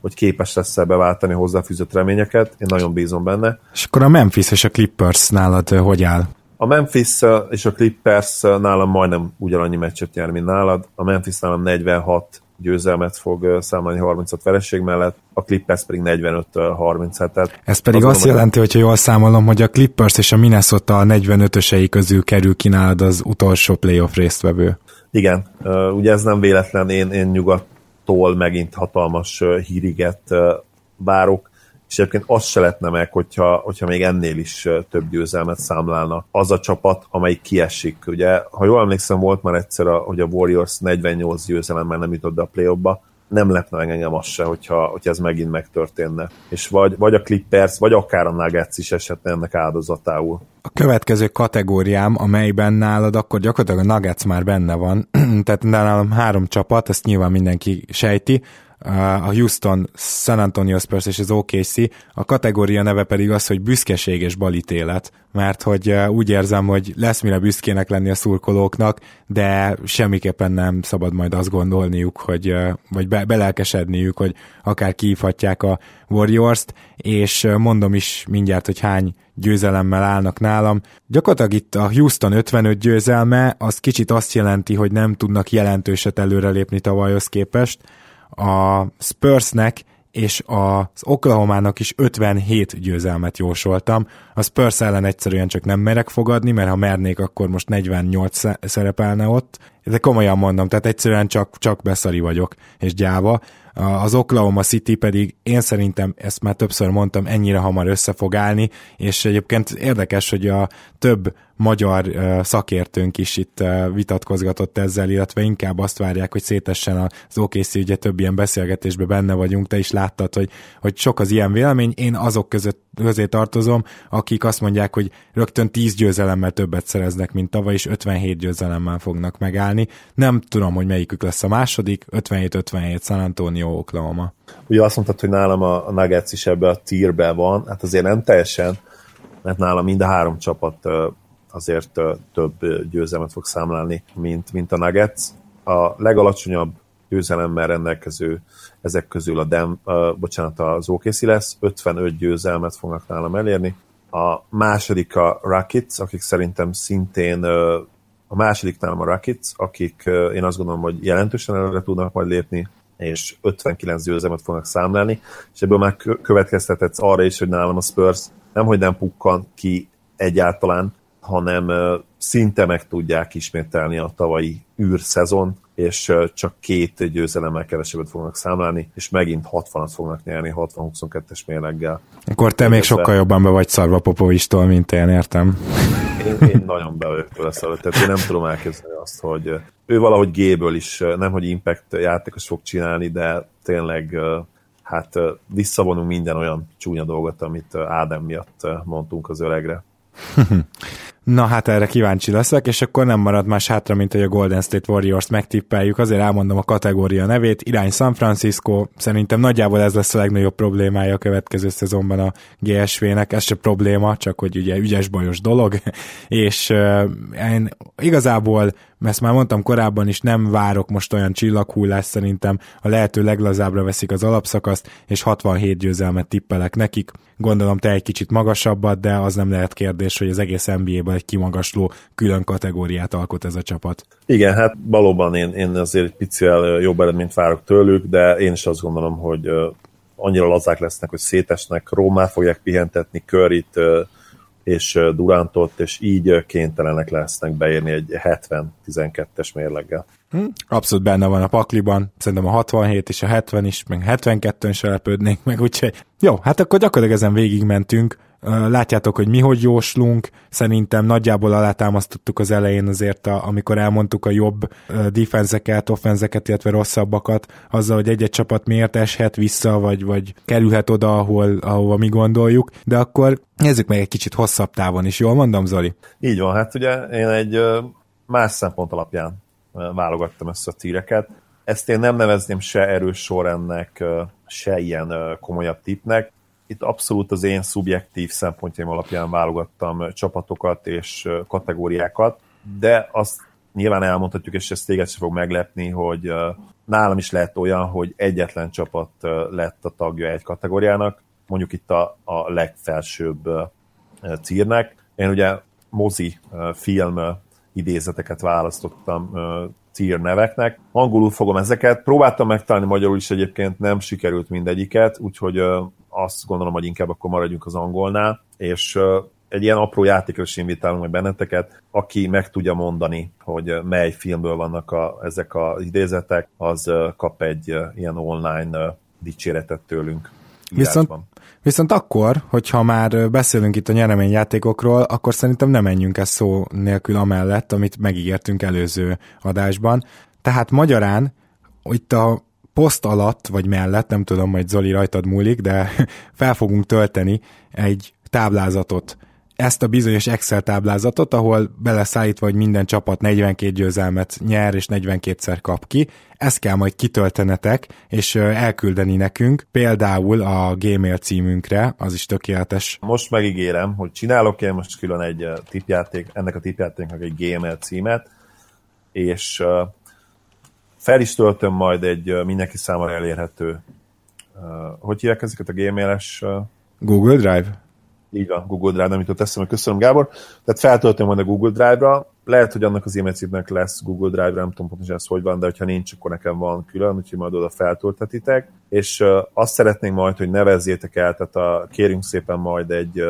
hogy képes lesz-e beváltani hozzáfűzött reményeket. Én nagyon bízom benne. És akkor a Memphis és a Clippers nálad hogy áll? A Memphis és a Clippers nálam majdnem ugyanannyi meccset nyer, mint nálad. A Memphis nálam 46 győzelmet fog számolni 36 vereség mellett, a Clippers pedig 45-30. Tehát Ez pedig azt mondom, jelenti, hogyha jól számolom, hogy a Clippers és a Minnesota a 45-ösei közül kerül ki nálad az utolsó playoff résztvevő. Igen, ugye ez nem véletlen, én, én nyugattól megint hatalmas híriget várok, és egyébként azt se lehetne meg, hogyha, hogyha még ennél is több győzelmet számlálna az a csapat, amelyik kiesik. Ugye, ha jól emlékszem, volt már egyszer, hogy a Warriors 48 győzelemmel nem jutott be a play nem lepne meg engem az se, hogyha, hogyha ez megint megtörténne. És vagy, vagy a Clippers, vagy akár a Nuggets is esetne ennek áldozatául. A következő kategóriám, amelyben nálad akkor gyakorlatilag a Nuggets már benne van, tehát nálam három csapat, ezt nyilván mindenki sejti, a Houston, San Antonio Spurs és az OKC, a kategória neve pedig az, hogy büszkeség és balítélet, mert hogy úgy érzem, hogy lesz mire büszkének lenni a szurkolóknak, de semmiképpen nem szabad majd azt gondolniuk, hogy, vagy be, belelkesedniük, hogy akár kiívhatják a Warriors-t, és mondom is mindjárt, hogy hány győzelemmel állnak nálam. Gyakorlatilag itt a Houston 55 győzelme, az kicsit azt jelenti, hogy nem tudnak jelentőset előrelépni tavalyhoz képest, a Spursnek és az Oklahomának is 57 győzelmet jósoltam. A Spurs ellen egyszerűen csak nem merek fogadni, mert ha mernék, akkor most 48 szerepelne ott. De komolyan mondom, tehát egyszerűen csak, csak beszari vagyok, és gyáva. Az Oklahoma City pedig én szerintem, ezt már többször mondtam, ennyire hamar össze fog állni, és egyébként érdekes, hogy a több magyar szakértőnk is itt vitatkozgatott ezzel, illetve inkább azt várják, hogy szétessen az OKC, ugye több ilyen beszélgetésben benne vagyunk, te is láttad, hogy, hogy sok az ilyen vélemény, én azok között közé tartozom, akik azt mondják, hogy rögtön 10 győzelemmel többet szereznek, mint tavaly, és 57 győzelemmel fognak megállni. Nem tudom, hogy melyikük lesz a második, 57-57 San Antonio, Oklahoma. Ugye azt mondtad, hogy nálam a Nuggets is ebbe a tírbe van, hát azért nem teljesen, mert nálam mind a három csapat azért több győzelmet fog számlálni, mint, mint a Nuggets. A legalacsonyabb győzelemmel rendelkező ezek közül a Dem, uh, bocsánat, az OKC lesz, 55 győzelmet fognak nálam elérni. A második a Rockets, akik szerintem szintén uh, a második nálam a Rockets, akik uh, én azt gondolom, hogy jelentősen előre tudnak majd lépni, és 59 győzelmet fognak számlálni, és ebből már következtetett arra is, hogy nálam a Spurs nem, hogy nem pukkan ki egyáltalán, hanem szinte meg tudják ismételni a tavalyi űrszezon, és csak két győzelemmel kevesebbet fognak számlálni, és megint 60-at fognak nyerni 60-22-es mérleggel. Akkor te még sokkal jobban be vagy szarva Popovistól, mint én, értem. Én, én nagyon be vagyok tőle szarva, tehát én nem tudom elképzelni azt, hogy ő valahogy G-ből is, nem hogy impact játékos fog csinálni, de tényleg hát visszavonunk minden olyan csúnya dolgot, amit Ádám miatt mondtunk az öregre. Na hát erre kíváncsi leszek, és akkor nem marad más hátra, mint hogy a Golden State Warriors megtippeljük. Azért elmondom a kategória nevét. Irány San Francisco, szerintem nagyjából ez lesz a legnagyobb problémája a következő szezonban a GSV-nek. Ez se probléma, csak hogy ugye ügyes bajos dolog. és én igazából ezt már mondtam korábban is, nem várok most olyan csillaghullást, szerintem a lehető leglazábbra veszik az alapszakaszt, és 67 győzelmet tippelek nekik. Gondolom te egy kicsit magasabbat, de az nem lehet kérdés, hogy az egész NBA-ben egy kimagasló külön kategóriát alkot ez a csapat. Igen, hát valóban én, én azért egy picivel jobb eredményt várok tőlük, de én is azt gondolom, hogy annyira lazák lesznek, hogy szétesnek, Rómát fogják pihentetni, Curryt, és Durantot, és így kénytelenek lesznek beérni egy 70-12-es mérleggel. Hm? Abszolút benne van a pakliban, szerintem a 67 és a 70 is, meg 72-ön se lepődnénk meg, úgyhogy jó, hát akkor gyakorlatilag ezen végigmentünk, látjátok, hogy mi hogy jóslunk, szerintem nagyjából alátámasztottuk az elején azért, a, amikor elmondtuk a jobb defenzeket, offenzeket, illetve rosszabbakat, azzal, hogy egy-egy csapat miért eshet vissza, vagy, vagy kerülhet oda, ahol, ahova mi gondoljuk, de akkor nézzük meg egy kicsit hosszabb távon is, jól mondom, Zoli? Így van, hát ugye én egy más szempont alapján válogattam össze a tíreket. Ezt én nem nevezném se erős sorrendnek, se ilyen komolyabb tipnek itt abszolút az én szubjektív szempontjaim alapján válogattam csapatokat és kategóriákat, de azt nyilván elmondhatjuk, és ezt téged sem fog meglepni, hogy nálam is lehet olyan, hogy egyetlen csapat lett a tagja egy kategóriának, mondjuk itt a, a legfelsőbb círnek. Én ugye mozi film idézeteket választottam tier neveknek. Angolul fogom ezeket. Próbáltam megtalálni magyarul is egyébként, nem sikerült mindegyiket, úgyhogy azt gondolom, hogy inkább akkor maradjunk az angolnál, és egy ilyen apró játékra is invitálunk meg benneteket, aki meg tudja mondani, hogy mely filmből vannak a, ezek az idézetek, az kap egy ilyen online dicséretet tőlünk. Viszont, viszont akkor, hogyha már beszélünk itt a nyereményjátékokról, akkor szerintem nem menjünk ezt szó nélkül amellett, amit megígértünk előző adásban. Tehát magyarán itt a poszt alatt, vagy mellett, nem tudom, hogy Zoli rajtad múlik, de fel fogunk tölteni egy táblázatot ezt a bizonyos Excel táblázatot, ahol beleszállítva, hogy minden csapat 42 győzelmet nyer és 42-szer kap ki. Ezt kell majd kitöltenetek, és elküldeni nekünk, például a Gmail címünkre, az is tökéletes. Most megígérem, hogy csinálok én most külön egy tipjáték, ennek a tipjátéknak egy Gmail címet, és fel is töltöm majd egy mindenki számára elérhető, hogy hívják ezeket a Gmail-es... Google Drive? Így van, Google Drive nem jutott eszembe, köszönöm Gábor. Tehát feltöltöm majd a Google Drive-ra, lehet, hogy annak az e címnek lesz Google Drive-ra, nem tudom pontosan ez hogy van, de ha nincs, akkor nekem van külön, úgyhogy majd oda feltöltetitek. És azt szeretnénk majd, hogy nevezzétek el, tehát a, kérünk szépen majd egy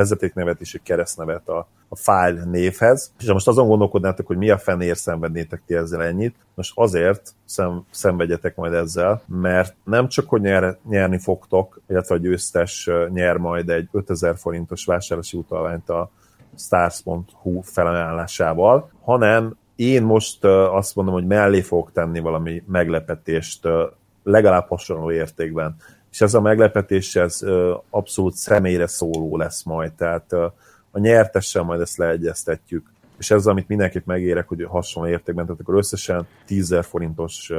vezetéknevet és egy keresztnevet a, a file névhez. És most azon gondolkodnátok, hogy mi a fenér szenvednétek ti ezzel ennyit. Most azért szem, szenvedjetek majd ezzel, mert nem csak, hogy nyer, nyerni fogtok, illetve a győztes nyer majd egy 5000 forintos vásárlási utalványt a stars.hu felajánlásával, hanem én most azt mondom, hogy mellé fogok tenni valami meglepetést legalább hasonló értékben. És ez a meglepetés, ez abszolút személyre szóló lesz majd, tehát a nyertessel majd ezt leegyeztetjük és ez amit mindenképp megérek, hogy hasonló értékben, tehát akkor összesen 10 forintos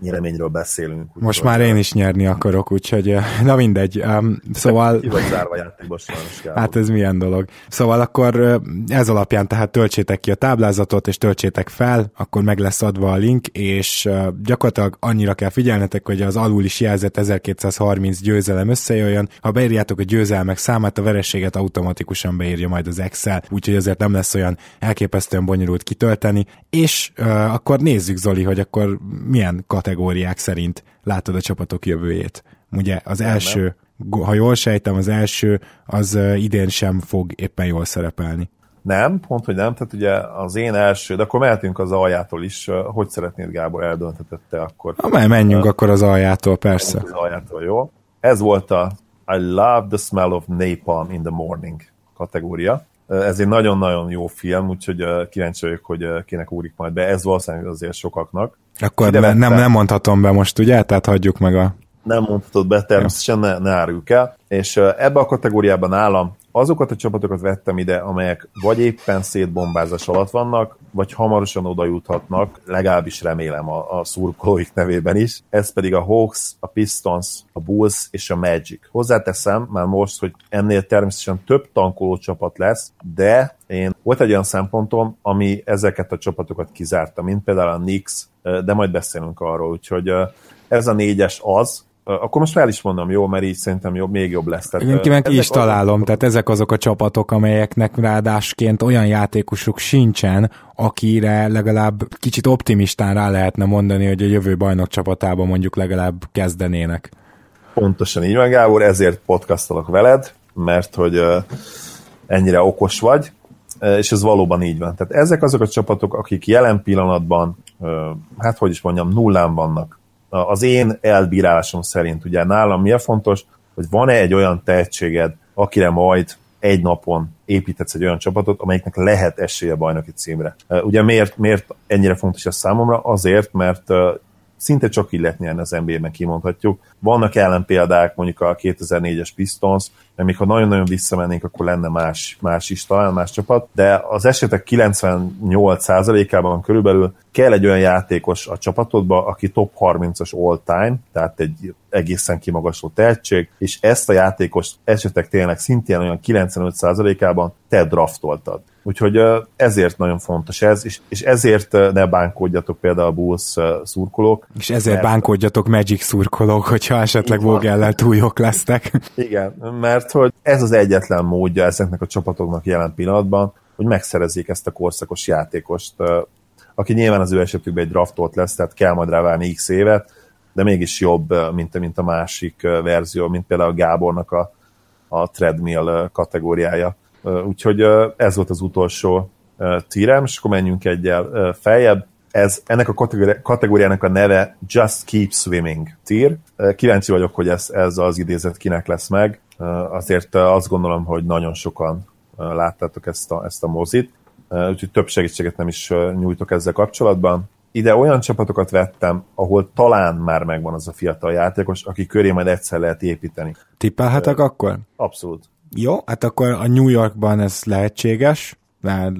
nyereményről beszélünk. Úgy Most már én is nyerni akarok, úgyhogy na mindegy. Um, szóval... Ki vagy zárva játékban sajnos Hát ez milyen dolog. Szóval akkor ez alapján tehát töltsétek ki a táblázatot, és töltsétek fel, akkor meg lesz adva a link, és gyakorlatilag annyira kell figyelnetek, hogy az alul is jelzett 1230 győzelem összejöjjön. Ha beírjátok a győzelmek számát, a verességet automatikusan beírja majd az Excel, úgyhogy azért nem lesz olyan elképesztő elképesztően bonyolult kitölteni, és uh, akkor nézzük Zoli, hogy akkor milyen kategóriák szerint látod a csapatok jövőjét. Ugye az nem, első, nem. ha jól sejtem, az első az uh, idén sem fog éppen jól szerepelni. Nem, pont, hogy nem, tehát ugye az én első, de akkor mehetünk az aljától is, hogy szeretnéd Gábor eldöntetette akkor? Ha menjünk uh, akkor az aljától, persze. Az aljától, jó. Ez volt a I love the smell of napalm in the morning kategória. Ez egy nagyon-nagyon jó film, úgyhogy kíváncsi vagyok, hogy kinek úrik majd be. Ez valószínűleg azért sokaknak. Akkor nem, nem mondhatom be most, ugye? Tehát hagyjuk meg a... Nem mondhatod be, természetesen ne, ne áruljuk el. És ebbe a kategóriában nálam azokat a csapatokat vettem ide, amelyek vagy éppen szétbombázás alatt vannak, vagy hamarosan oda juthatnak, legalábbis remélem a, a szurkolóik nevében is. Ez pedig a Hawks, a Pistons, a Bulls és a Magic. Hozzáteszem már most, hogy ennél természetesen több tankoló csapat lesz, de én volt egy olyan szempontom, ami ezeket a csapatokat kizárta, mint például a Knicks, de majd beszélünk arról, úgyhogy ez a négyes az, akkor most fel is mondom, jó, mert így szerintem jobb, még jobb lesz. Tehát, Én meg is találom, azok... tehát ezek azok a csapatok, amelyeknek ráadásként olyan játékosuk sincsen, akire legalább kicsit optimistán rá lehetne mondani, hogy a jövő bajnok csapatában mondjuk legalább kezdenének. Pontosan így van, Gábor, ezért podcastolok veled, mert hogy ennyire okos vagy, és ez valóban így van. Tehát ezek azok a csapatok, akik jelen pillanatban, hát hogy is mondjam, nullán vannak az én elbírálásom szerint ugye nálam mi a fontos, hogy van-e egy olyan tehetséged, akire majd egy napon építhetsz egy olyan csapatot, amelyiknek lehet esélye bajnoki címre. Ugye miért, miért ennyire fontos ez számomra? Azért, mert szinte csak így lehet az NBA-ben, kimondhatjuk. Vannak ellenpéldák, mondjuk a 2004-es Pistons, mert még ha nagyon-nagyon visszamennénk, akkor lenne más, más is, talán más csapat, de az esetek 98%-ában körülbelül kell egy olyan játékos a csapatodba, aki top 30-as all-time, tehát egy egészen kimagasló tehetség, és ezt a játékos esetek tényleg szintén olyan 95%-ában te draftoltad. Úgyhogy ezért nagyon fontos ez, és, és ezért ne bánkódjatok például a Bulls szurkolók. És ezért mert... bánkódjatok Magic szurkolók, hogyha esetleg Vogellel túl jók lesztek. Igen, mert hogy ez az egyetlen módja ezeknek a csapatoknak jelen pillanatban, hogy megszerezzék ezt a korszakos játékost. aki nyilván az ő esetükben egy draftolt lesz, tehát kell majd rá várni x évet, de mégis jobb, mint, mint a másik verzió, mint például a Gábornak a, a treadmill kategóriája. Úgyhogy ez volt az utolsó tírem, és akkor menjünk egyel feljebb. Ez, ennek a kategóriának a neve Just Keep Swimming tír. Kíváncsi vagyok, hogy ez, ez az idézet kinek lesz meg. Azért azt gondolom, hogy nagyon sokan láttátok ezt a, ezt a mozit, úgyhogy több segítséget nem is nyújtok ezzel kapcsolatban. Ide olyan csapatokat vettem, ahol talán már megvan az a fiatal játékos, aki köré majd egyszer lehet építeni. Tippelhetek akkor? Abszolút. Jó, hát akkor a New Yorkban ez lehetséges, mert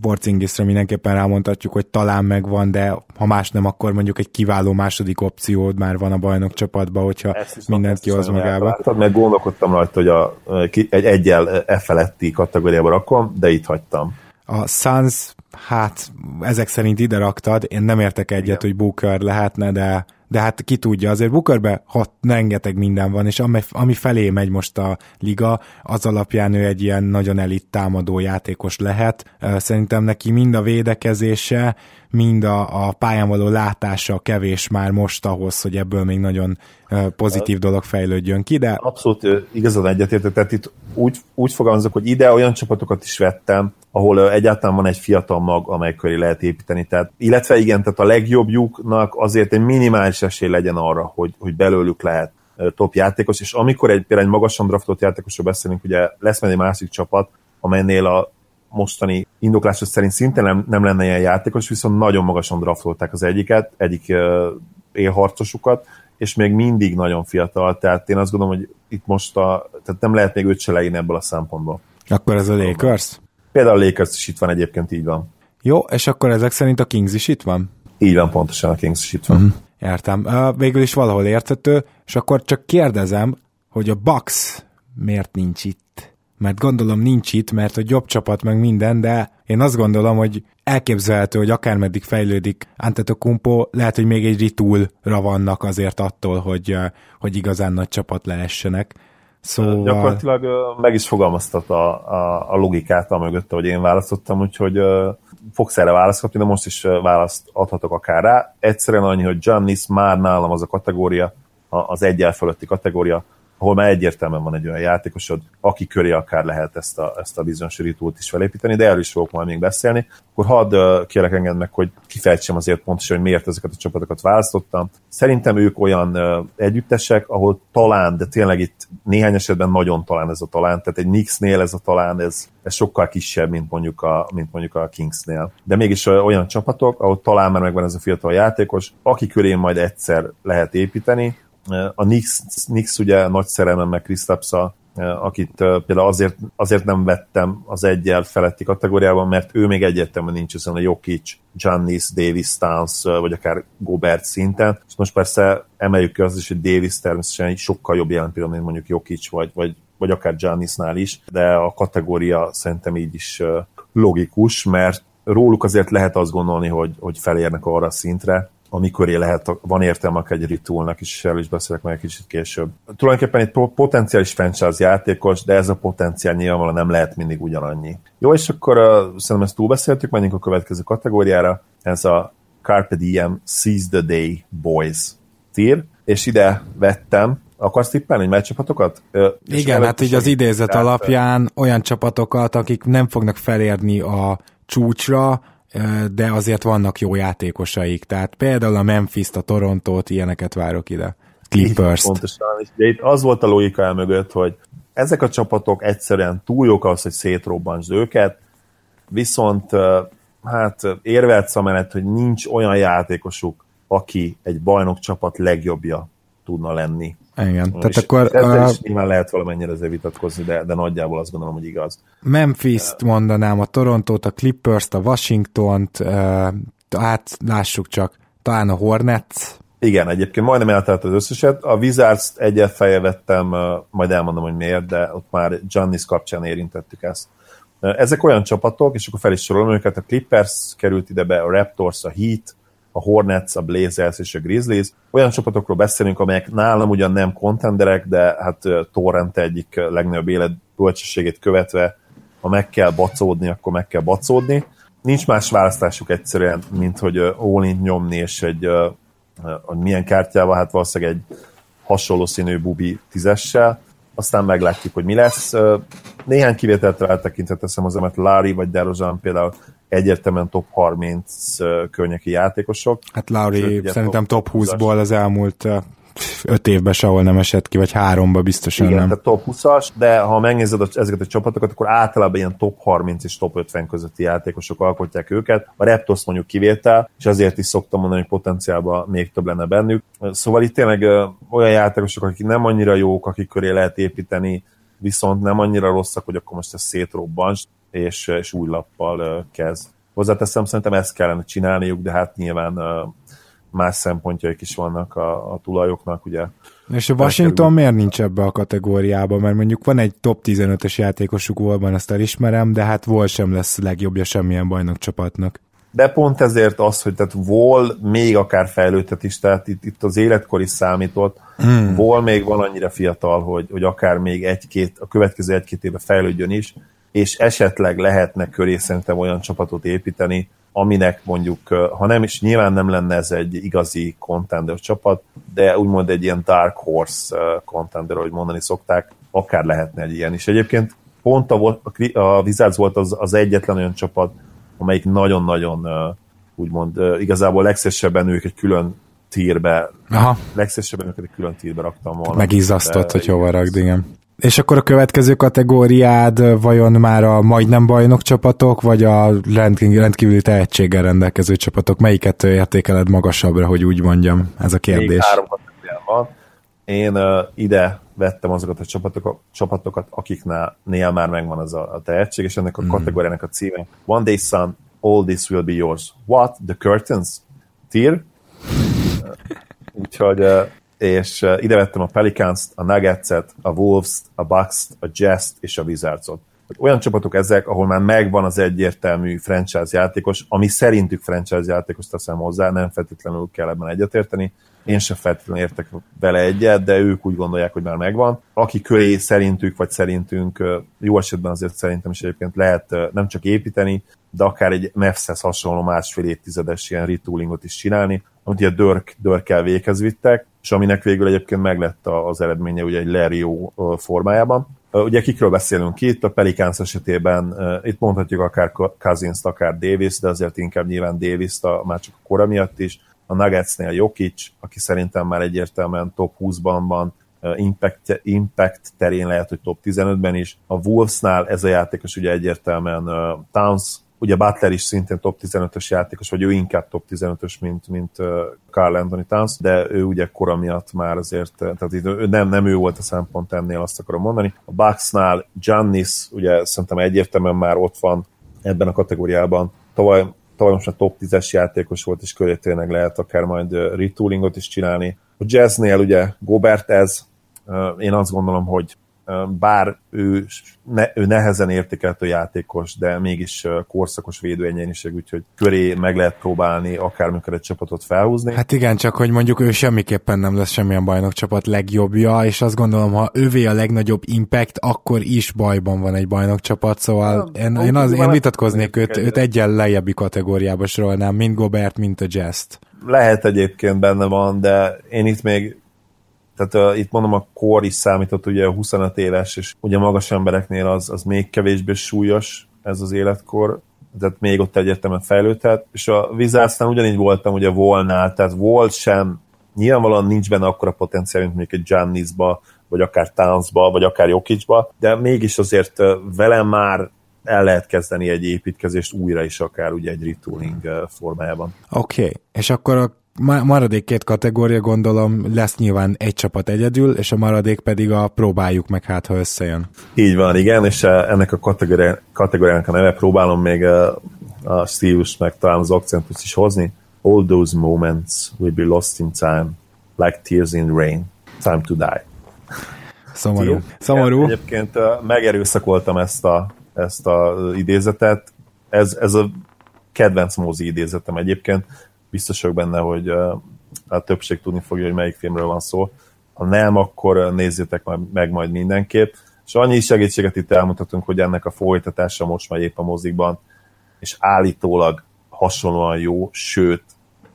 Borcingisra mindenképpen rámondhatjuk, hogy talán megvan, de ha más nem, akkor mondjuk egy kiváló második opciód már van a bajnok csapatban, hogyha mindent kihoz magába. Látod, meg gondolkodtam rajta, hogy a, egy egyel e feletti kategóriába rakom, de itt hagytam. A Suns, hát ezek szerint ide raktad, én nem értek egyet, Igen. hogy Booker lehetne, de de hát ki tudja, azért Bookerbe hat rengeteg minden van, és ami, ami felé megy most a liga, az alapján ő egy ilyen nagyon elit támadó játékos lehet. Szerintem neki mind a védekezése, mind a, a pályán való látása kevés már most ahhoz, hogy ebből még nagyon pozitív dolog fejlődjön ki, de... Abszolút igazad egyetértek, tehát itt úgy, úgy fogalmazok, hogy ide olyan csapatokat is vettem, ahol egyáltalán van egy fiatal mag, amely köré lehet építeni. Tehát, illetve igen, tehát a legjobbjuknak azért egy minimális esély legyen arra, hogy, hogy belőlük lehet top játékos, és amikor egy, például egy magasan draftolt játékosról beszélünk, ugye lesz majd egy másik csapat, amelynél a mostani indoklása szerint szinte nem, nem lenne ilyen játékos, viszont nagyon magasan draftolták az egyiket, egyik uh, élharcosukat, és még mindig nagyon fiatal, tehát én azt gondolom, hogy itt most a, tehát nem lehet még őt se leírni ebből a szempontból. Akkor ez a Lakers? Például a Lakers is itt van egyébként, így van. Jó, és akkor ezek szerint a Kings is itt van? Így van, pontosan a Kings is itt van. Uh-huh. Értem. Uh, végül is valahol értető, és akkor csak kérdezem, hogy a Bucks miért nincs itt? Mert gondolom nincs itt, mert a jobb csapat meg minden, de én azt gondolom, hogy elképzelhető, hogy akármeddig fejlődik Antetokounmpo, lehet, hogy még egy ritulra vannak azért attól, hogy, hogy igazán nagy csapat lehessenek. Szóval... Gyakorlatilag meg is fogalmaztat a, a, a logikát amögött, hogy én választottam, úgyhogy fogsz erre választhatni, de most is választ adhatok akár rá. Egyszerűen annyi, hogy Giannis már nálam az a kategória, az egyel fölötti kategória, ahol már egyértelműen van egy olyan játékosod, aki köré akár lehet ezt a, ezt a bizonyos ritult is felépíteni, de erről is fogok majd még beszélni. Akkor hadd kérlek enged meg, hogy kifejtsem azért pontosan, hogy miért ezeket a csapatokat választottam. Szerintem ők olyan együttesek, ahol talán, de tényleg itt néhány esetben nagyon talán ez a talán, tehát egy Knicksnél ez a talán, ez, ez sokkal kisebb, mint mondjuk a, mint mondjuk a Kingsnél. De mégis olyan csapatok, ahol talán már megvan ez a fiatal játékos, aki köré majd egyszer lehet építeni, a Nix, Nix ugye nagy szerelmem meg Kristapsa, akit például azért, azért nem vettem az egyel feletti kategóriában, mert ő még egyértelműen nincs ezen a Jokic, Giannis, Davis, Stans, vagy akár Gobert szinten. És most persze emeljük ki azt is, hogy Davis természetesen sokkal jobb jelen pillanat, mint mondjuk Jokic, vagy, vagy, vagy akár Giannisnál is, de a kategória szerintem így is logikus, mert róluk azért lehet azt gondolni, hogy, hogy felérnek arra a szintre, amikor lehet, van értelme egy ritualnak is, erről is beszélek meg egy kicsit később. Tulajdonképpen egy potenciális franchise játékos, de ez a potenciál nyilvánvalóan nem lehet mindig ugyanannyi. Jó, és akkor uh, szerintem ezt túlbeszéltük, menjünk a következő kategóriára, ez a Carpe Diem Seize the Day Boys tier, és ide vettem Akarsz tippelni, hogy mely csapatokat? Igen, hát így az idézet alapján olyan csapatokat, akik nem fognak felérni a csúcsra, de azért vannak jó játékosaik, tehát például a Memphis-t, a Torontót, ilyeneket várok ide. Clippers-t. Pontosan, de itt az volt a logika el mögött, hogy ezek a csapatok egyszerűen túl jók ahhoz, hogy szétrobbansd őket, viszont hát érvelsz amellett, hogy nincs olyan játékosuk, aki egy bajnok csapat legjobbja tudna lenni. Igen, tehát és akkor... Ezzel uh, is nyilván lehet valamennyire ezzel vitatkozni, de, de nagyjából azt gondolom, hogy igaz. Memphis-t mondanám, a Torontót, a Clippers-t, a Washington-t, uh, hát lássuk csak, talán a Hornets. Igen, egyébként majdnem eltelt az összeset. A Wizards-t egyet feje vettem, uh, majd elmondom, hogy miért, de ott már Giannis kapcsán érintettük ezt. Ezek olyan csapatok, és akkor fel is sorolom őket, a Clippers került ide be, a Raptors, a Heat, a Hornets, a Blazers és a Grizzlies. Olyan csapatokról beszélünk, amelyek nálam ugyan nem kontenderek, de hát Torrent egyik legnagyobb élet követve, ha meg kell bacódni, akkor meg kell bacódni. nincs más választásuk egyszerűen, mint hogy all nyomni, és egy, hogy milyen kártyával, hát valószínűleg egy hasonló színű bubi tízessel, aztán meglátjuk, hogy mi lesz. Néhány kivételtre eltekintve teszem az mert Larry vagy Derozan például egyértelműen top 30 környéki játékosok. Hát Larry szerintem top 20-ból az elmúlt öt évben sehol nem esett ki, vagy háromba biztosan Igen, nem. tehát top 20-as, de ha megnézed ezeket a csapatokat, akkor általában ilyen top 30 és top 50 közötti játékosok alkotják őket. A Raptors mondjuk kivétel, és azért is szoktam mondani, hogy potenciálban még több lenne bennük. Szóval itt tényleg olyan játékosok, akik nem annyira jók, akik köré lehet építeni, viszont nem annyira rosszak, hogy akkor most ezt szétrobbans, és, és új lappal kezd. Hozzáteszem, szerintem ezt kellene csinálniuk, de hát nyilván más szempontjaik is vannak a, a tulajoknak, ugye. És a Washington miért nincs ebbe a kategóriába? Mert mondjuk van egy top 15-ös játékosuk volban, ezt elismerem, de hát Wall sem lesz legjobbja semmilyen bajnok csapatnak. De pont ezért az, hogy tehát Wall még akár fejlődhet is, tehát itt, itt az életkor is számított. Hmm. Wall még van annyira fiatal, hogy, hogy akár még egy-két, a következő egy-két évben fejlődjön is, és esetleg lehetne köré szerintem olyan csapatot építeni, aminek mondjuk, ha nem is, nyilván nem lenne ez egy igazi contender csapat, de úgymond egy ilyen dark horse contender, ahogy mondani szokták, akár lehetne egy ilyen is. Egyébként pont a, a Wizards volt az, az egyetlen olyan csapat, amelyik nagyon-nagyon úgymond igazából legszívesebben ők egy külön tírbe, Aha. legszívesebben őket egy külön tírbe raktam volna. Megizasztott, hogy hova rakd, igen. És akkor a következő kategóriád vajon már a majdnem bajnok csapatok, vagy a rendkívüli tehetséggel rendelkező csapatok? Melyiket értékeled magasabbra, hogy úgy mondjam? Ez a kérdés. Még három van. Én uh, ide vettem azokat a csapatokat, csapatokat akiknél néha már megvan az a, a tehetség, és ennek a mm. kategóriának a címe One Day Sun, All This Will Be Yours. What? The Curtains? Tier? Úgyhogy uh, és ide vettem a Pelicans-t, a Nuggets-et, a Wolves-t, a Bucks-t, a Jazz-t és a Wizards-ot. Olyan csapatok ezek, ahol már megvan az egyértelmű franchise játékos, ami szerintük franchise játékos teszem hozzá, nem feltétlenül kell ebben egyetérteni. Én sem feltétlenül értek vele egyet, de ők úgy gondolják, hogy már megvan. Aki köré szerintük, vagy szerintünk, jó esetben azért szerintem is egyébként lehet nem csak építeni, de akár egy Mavs-hez hasonló másfél évtizedes ilyen retoolingot is csinálni, amit ugye Dörk, Dörkkel véghez vittek, és aminek végül egyébként meglett az eredménye ugye egy Lerio formájában. Ugye kikről beszélünk itt, a Pelicans esetében itt mondhatjuk akár cousins akár Davis, de azért inkább nyilván davis a, már csak a kora miatt is. A Nuggetsnél Jokic, aki szerintem már egyértelműen top 20-ban van, impact, impact terén lehet, hogy top 15-ben is. A Wolvesnál ez a játékos ugye egyértelműen Towns, Ugye Butler is szintén top 15-ös játékos, vagy ő inkább top 15-ös, mint, mint Carl Anthony Towns, de ő ugye kora miatt már azért, tehát nem, nem ő volt a szempont ennél, azt akarom mondani. A Bucksnál Giannis, ugye szerintem egyértelműen már ott van ebben a kategóriában. Tavaly, tavaly most a top 10-es játékos volt, és köré tényleg lehet akár majd retoolingot is csinálni. A Jazznél ugye Gobert ez, én azt gondolom, hogy bár ő, ne, ő nehezen értékelhető játékos, de mégis korszakos védőegyeniség, úgyhogy köré meg lehet próbálni akármikor egy csapatot felhúzni. Hát igen, csak hogy mondjuk ő semmiképpen nem lesz semmilyen bajnokcsapat legjobbja, és azt gondolom, ha ővé a legnagyobb impact, akkor is bajban van egy bajnokcsapat, szóval ja, én, én, az, én vitatkoznék őt, őt egyen lejjebbi kategóriába sorolnám, mint Gobert, mint a Jazz-t. Lehet egyébként benne van, de én itt még tehát uh, itt mondom, a kor is számított, ugye 25 éves, és ugye magas embereknél az, az még kevésbé súlyos ez az életkor, tehát még ott egyértelműen fejlődhet, és a Wizardsnál ugyanígy voltam ugye volnál, tehát volt sem, nyilvánvalóan nincs benne akkora potenciál, mint mondjuk egy Giannisba, vagy akár Townsba, vagy akár Jokicba, de mégis azért velem már el lehet kezdeni egy építkezést újra is, akár ugye egy retooling formájában. Oké, okay. és akkor a maradék két kategória gondolom lesz nyilván egy csapat egyedül, és a maradék pedig a próbáljuk meg hát, ha összejön. Így van, igen, és eh, ennek a kategóriának a neve próbálom még eh, a stílus meg talán az akcentus is hozni. All those moments will be lost in time, like tears in rain. Time to die. Szomorú. Szomorú. Egyébként eh, megerőszakoltam ezt a, ezt a idézetet. Ez, ez a kedvenc mózi idézetem egyébként biztos vagyok benne, hogy a többség tudni fogja, hogy melyik filmről van szó. Ha nem, akkor nézzétek meg majd mindenképp. És annyi segítséget itt elmutatunk, hogy ennek a folytatása most már épp a mozikban és állítólag hasonlóan jó, sőt,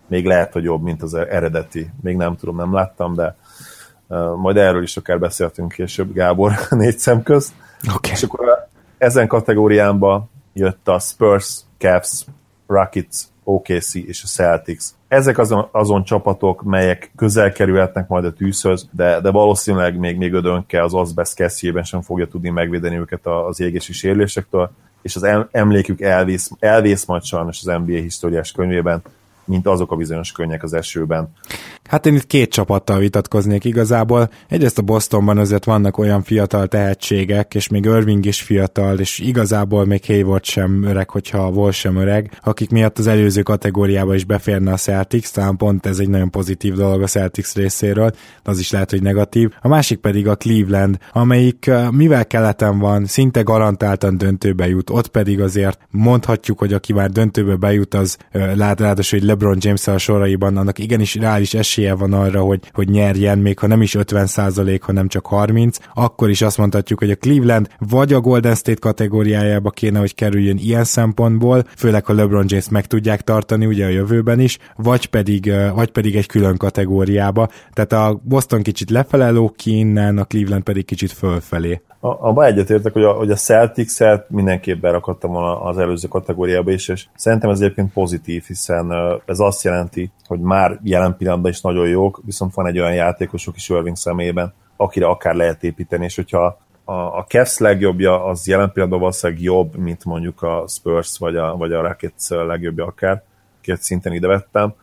még lehet, hogy jobb, mint az eredeti. Még nem tudom, nem láttam, de majd erről is akár beszéltünk később, Gábor, négy szem közt. Okay. És akkor ezen kategóriámba jött a Spurs, Cavs, Rockets, OKC és a Celtics. Ezek azon, azon csapatok, melyek közel kerülhetnek majd a tűzhöz, de, de valószínűleg még, még ödönke az Azbest kesztyében sem fogja tudni megvédeni őket az égési sérülésektől, és az emlékük elvész, elvész majd sajnos az NBA históriás könyvében, mint azok a bizonyos könnyek az esőben. Hát én itt két csapattal vitatkoznék igazából. Egyrészt a Bostonban azért vannak olyan fiatal tehetségek, és még Irving is fiatal, és igazából még Hayward sem öreg, hogyha Wall sem öreg, akik miatt az előző kategóriába is beférne a Celtics, talán pont ez egy nagyon pozitív dolog a Celtics részéről, de az is lehet, hogy negatív. A másik pedig a Cleveland, amelyik mivel keleten van, szinte garantáltan döntőbe jut, ott pedig azért mondhatjuk, hogy aki már döntőbe bejut, az lát, ráadásul, hogy LeBron james a soraiban, annak igenis reális esélye van arra, hogy, hogy nyerjen, még ha nem is 50% hanem csak 30, akkor is azt mondhatjuk, hogy a Cleveland vagy a Golden State kategóriájába kéne, hogy kerüljön ilyen szempontból, főleg ha LeBron James meg tudják tartani ugye a jövőben is, vagy pedig, vagy pedig egy külön kategóriába. Tehát a Boston kicsit lefele ki innen, a Cleveland pedig kicsit fölfelé. Abba egyetértek, hogy a, hogy a Celtics-et mindenképp berakadtam az előző kategóriába is, és szerintem ez egyébként pozitív, hiszen ez azt jelenti, hogy már jelen pillanatban is nagyon jók, viszont van egy olyan játékosok is Irving személyében, akire akár lehet építeni, és hogyha a, a Cavs legjobbja az jelen pillanatban valószínűleg jobb, mint mondjuk a Spurs vagy a, vagy a Rockets legjobbja akár, két szinten ide vettem,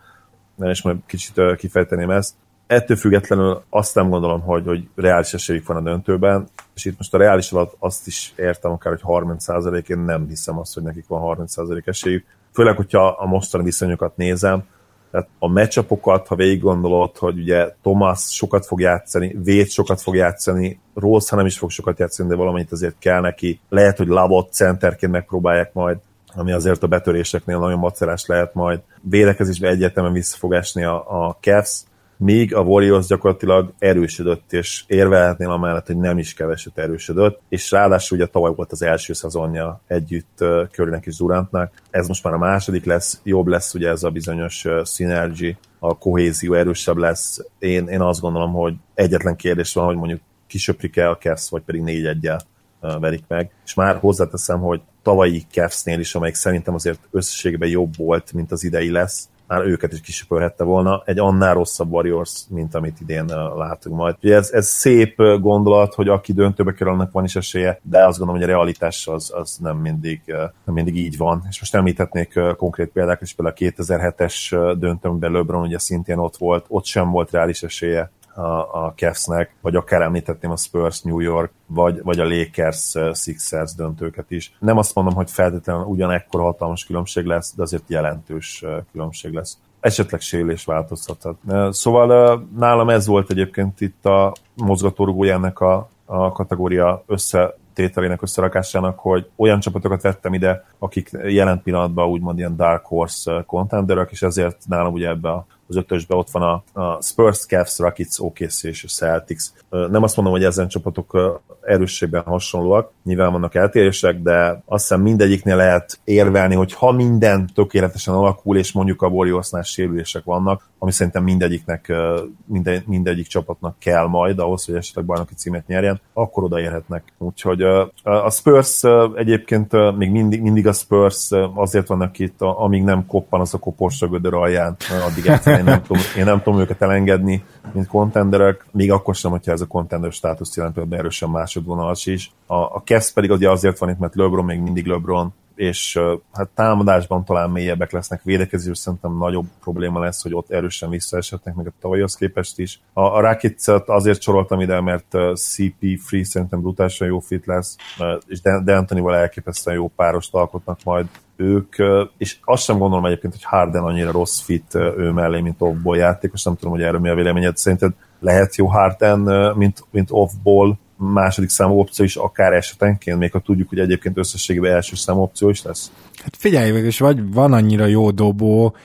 és majd kicsit kifejteném ezt. Ettől függetlenül azt nem gondolom, hogy, hogy reális esélyük van a döntőben, és itt most a reális alatt azt is értem akár, hogy 30% én nem hiszem azt, hogy nekik van 30% esélyük. Főleg, hogyha a mostani viszonyokat nézem, tehát a meccsapokat, ha végig gondolod, hogy ugye Thomas sokat fog játszani, Vét sokat fog játszani, Rose, ha nem is fog sokat játszani, de valamennyit azért kell neki. Lehet, hogy Lavot centerként megpróbálják majd, ami azért a betöréseknél nagyon macerás lehet majd. Védekezésben egyértelműen vissza fog esni a, a Cavs, míg a Warriors gyakorlatilag erősödött, és érvelhetnél amellett, hogy nem is keveset erősödött, és ráadásul ugye tavaly volt az első szezonja együtt Currynek és Durantnak, ez most már a második lesz, jobb lesz ugye ez a bizonyos synergy, a kohézió erősebb lesz. Én, én azt gondolom, hogy egyetlen kérdés van, hogy mondjuk kisöprik-e a Cavs, vagy pedig négy egyel verik meg. És már hozzáteszem, hogy tavalyi Cavs-nél is, amelyik szerintem azért összességében jobb volt, mint az idei lesz, már őket is kisöpörhette volna, egy annál rosszabb Warriors, mint amit idén látunk majd. Ez, ez szép gondolat, hogy aki döntőbe kerül, annak van is esélye, de azt gondolom, hogy a realitás az, az nem, mindig, nem mindig így van. És most említhetnék konkrét példákat, és például a 2007-es döntőmben LeBron ugye szintén ott volt, ott sem volt reális esélye a, a Cavs-nek, vagy akár említhetném a Spurs, New York, vagy, vagy a Lakers, Sixers döntőket is. Nem azt mondom, hogy feltétlenül ugyanekkor hatalmas különbség lesz, de azért jelentős különbség lesz esetleg sérülés változtathat. Szóval nálam ez volt egyébként itt a mozgatórugójának a, a kategória összetételének, összerakásának, hogy olyan csapatokat vettem ide, akik jelen pillanatban úgymond ilyen dark horse contenderek, és ezért nálam ugye ebbe a az ötösben ott van a, a Spurs, Cavs, Rockets, OKC és a Celtics. Nem azt mondom, hogy ezen csapatok erősségben hasonlóak, nyilván vannak eltérések, de azt hiszem mindegyiknél lehet érvelni, hogy ha minden tökéletesen alakul, és mondjuk a Warriorsnál sérülések vannak, ami szerintem mindegyiknek, minde, mindegyik csapatnak kell majd ahhoz, hogy esetleg bajnoki címet nyerjen, akkor odaérhetnek. Úgyhogy a Spurs egyébként még mindig, mindig a Spurs azért vannak itt, amíg nem koppan az a koporsra gödör alján, addig én nem, tudom, én nem tudom őket elengedni, mint kontenderek, még akkor sem, hogyha ez a contender státusz jelent, például erősen másodvonalas is. A, a Cavs pedig ugye azért van itt, mert LeBron még mindig LeBron, és hát támadásban talán mélyebbek lesznek, védekezés szerintem nagyobb probléma lesz, hogy ott erősen visszaesetnek, meg a tavalyhoz képest is. A, a rockets azért soroltam ide, mert CP3 szerintem brutálisan jó fit lesz, és De Anthony-val elképesztően jó párost alkotnak majd ők, és azt sem gondolom egyébként, hogy Harden annyira rossz fit ő mellé, mint off-ball játékos, nem tudom, hogy erről mi a véleményed. Szerinted lehet jó Harden, mint, mint off-ball második számú opció is akár esetenként, még ha tudjuk, hogy egyébként összességében első számú opció is lesz? Hát figyelj, és vagy van annyira jó dobó,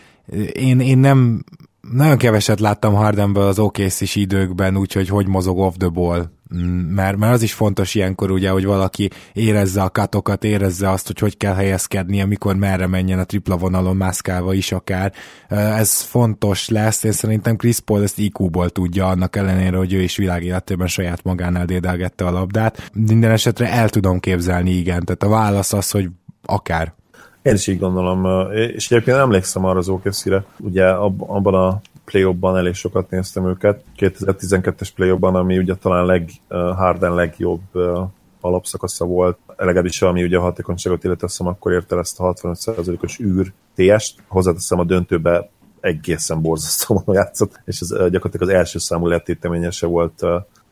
én, én nem nagyon keveset láttam Hardenből az okc időkben, úgyhogy hogy mozog off the ball. Mm, mert, az is fontos ilyenkor ugye, hogy valaki érezze a katokat, érezze azt, hogy hogy kell helyezkedni, amikor merre menjen a tripla vonalon mászkálva is akár. Ez fontos lesz, én szerintem Chris Paul ezt IQ-ból tudja, annak ellenére, hogy ő is világéletében saját magánál dédelgette a labdát. Minden esetre el tudom képzelni, igen. Tehát a válasz az, hogy akár. Én is így gondolom, és egyébként emlékszem arra az OKC-re, ugye abban a play elég sokat néztem őket, 2012-es play ami ugye talán leg, Harden legjobb alapszakasza volt, legalábbis ami ugye a hatékonyságot illetve azt akkor érte ezt a 65%-os űr TS-t, hozzáteszem a döntőbe egészen borzasztóan játszott, és ez gyakorlatilag az első számú letéteményese volt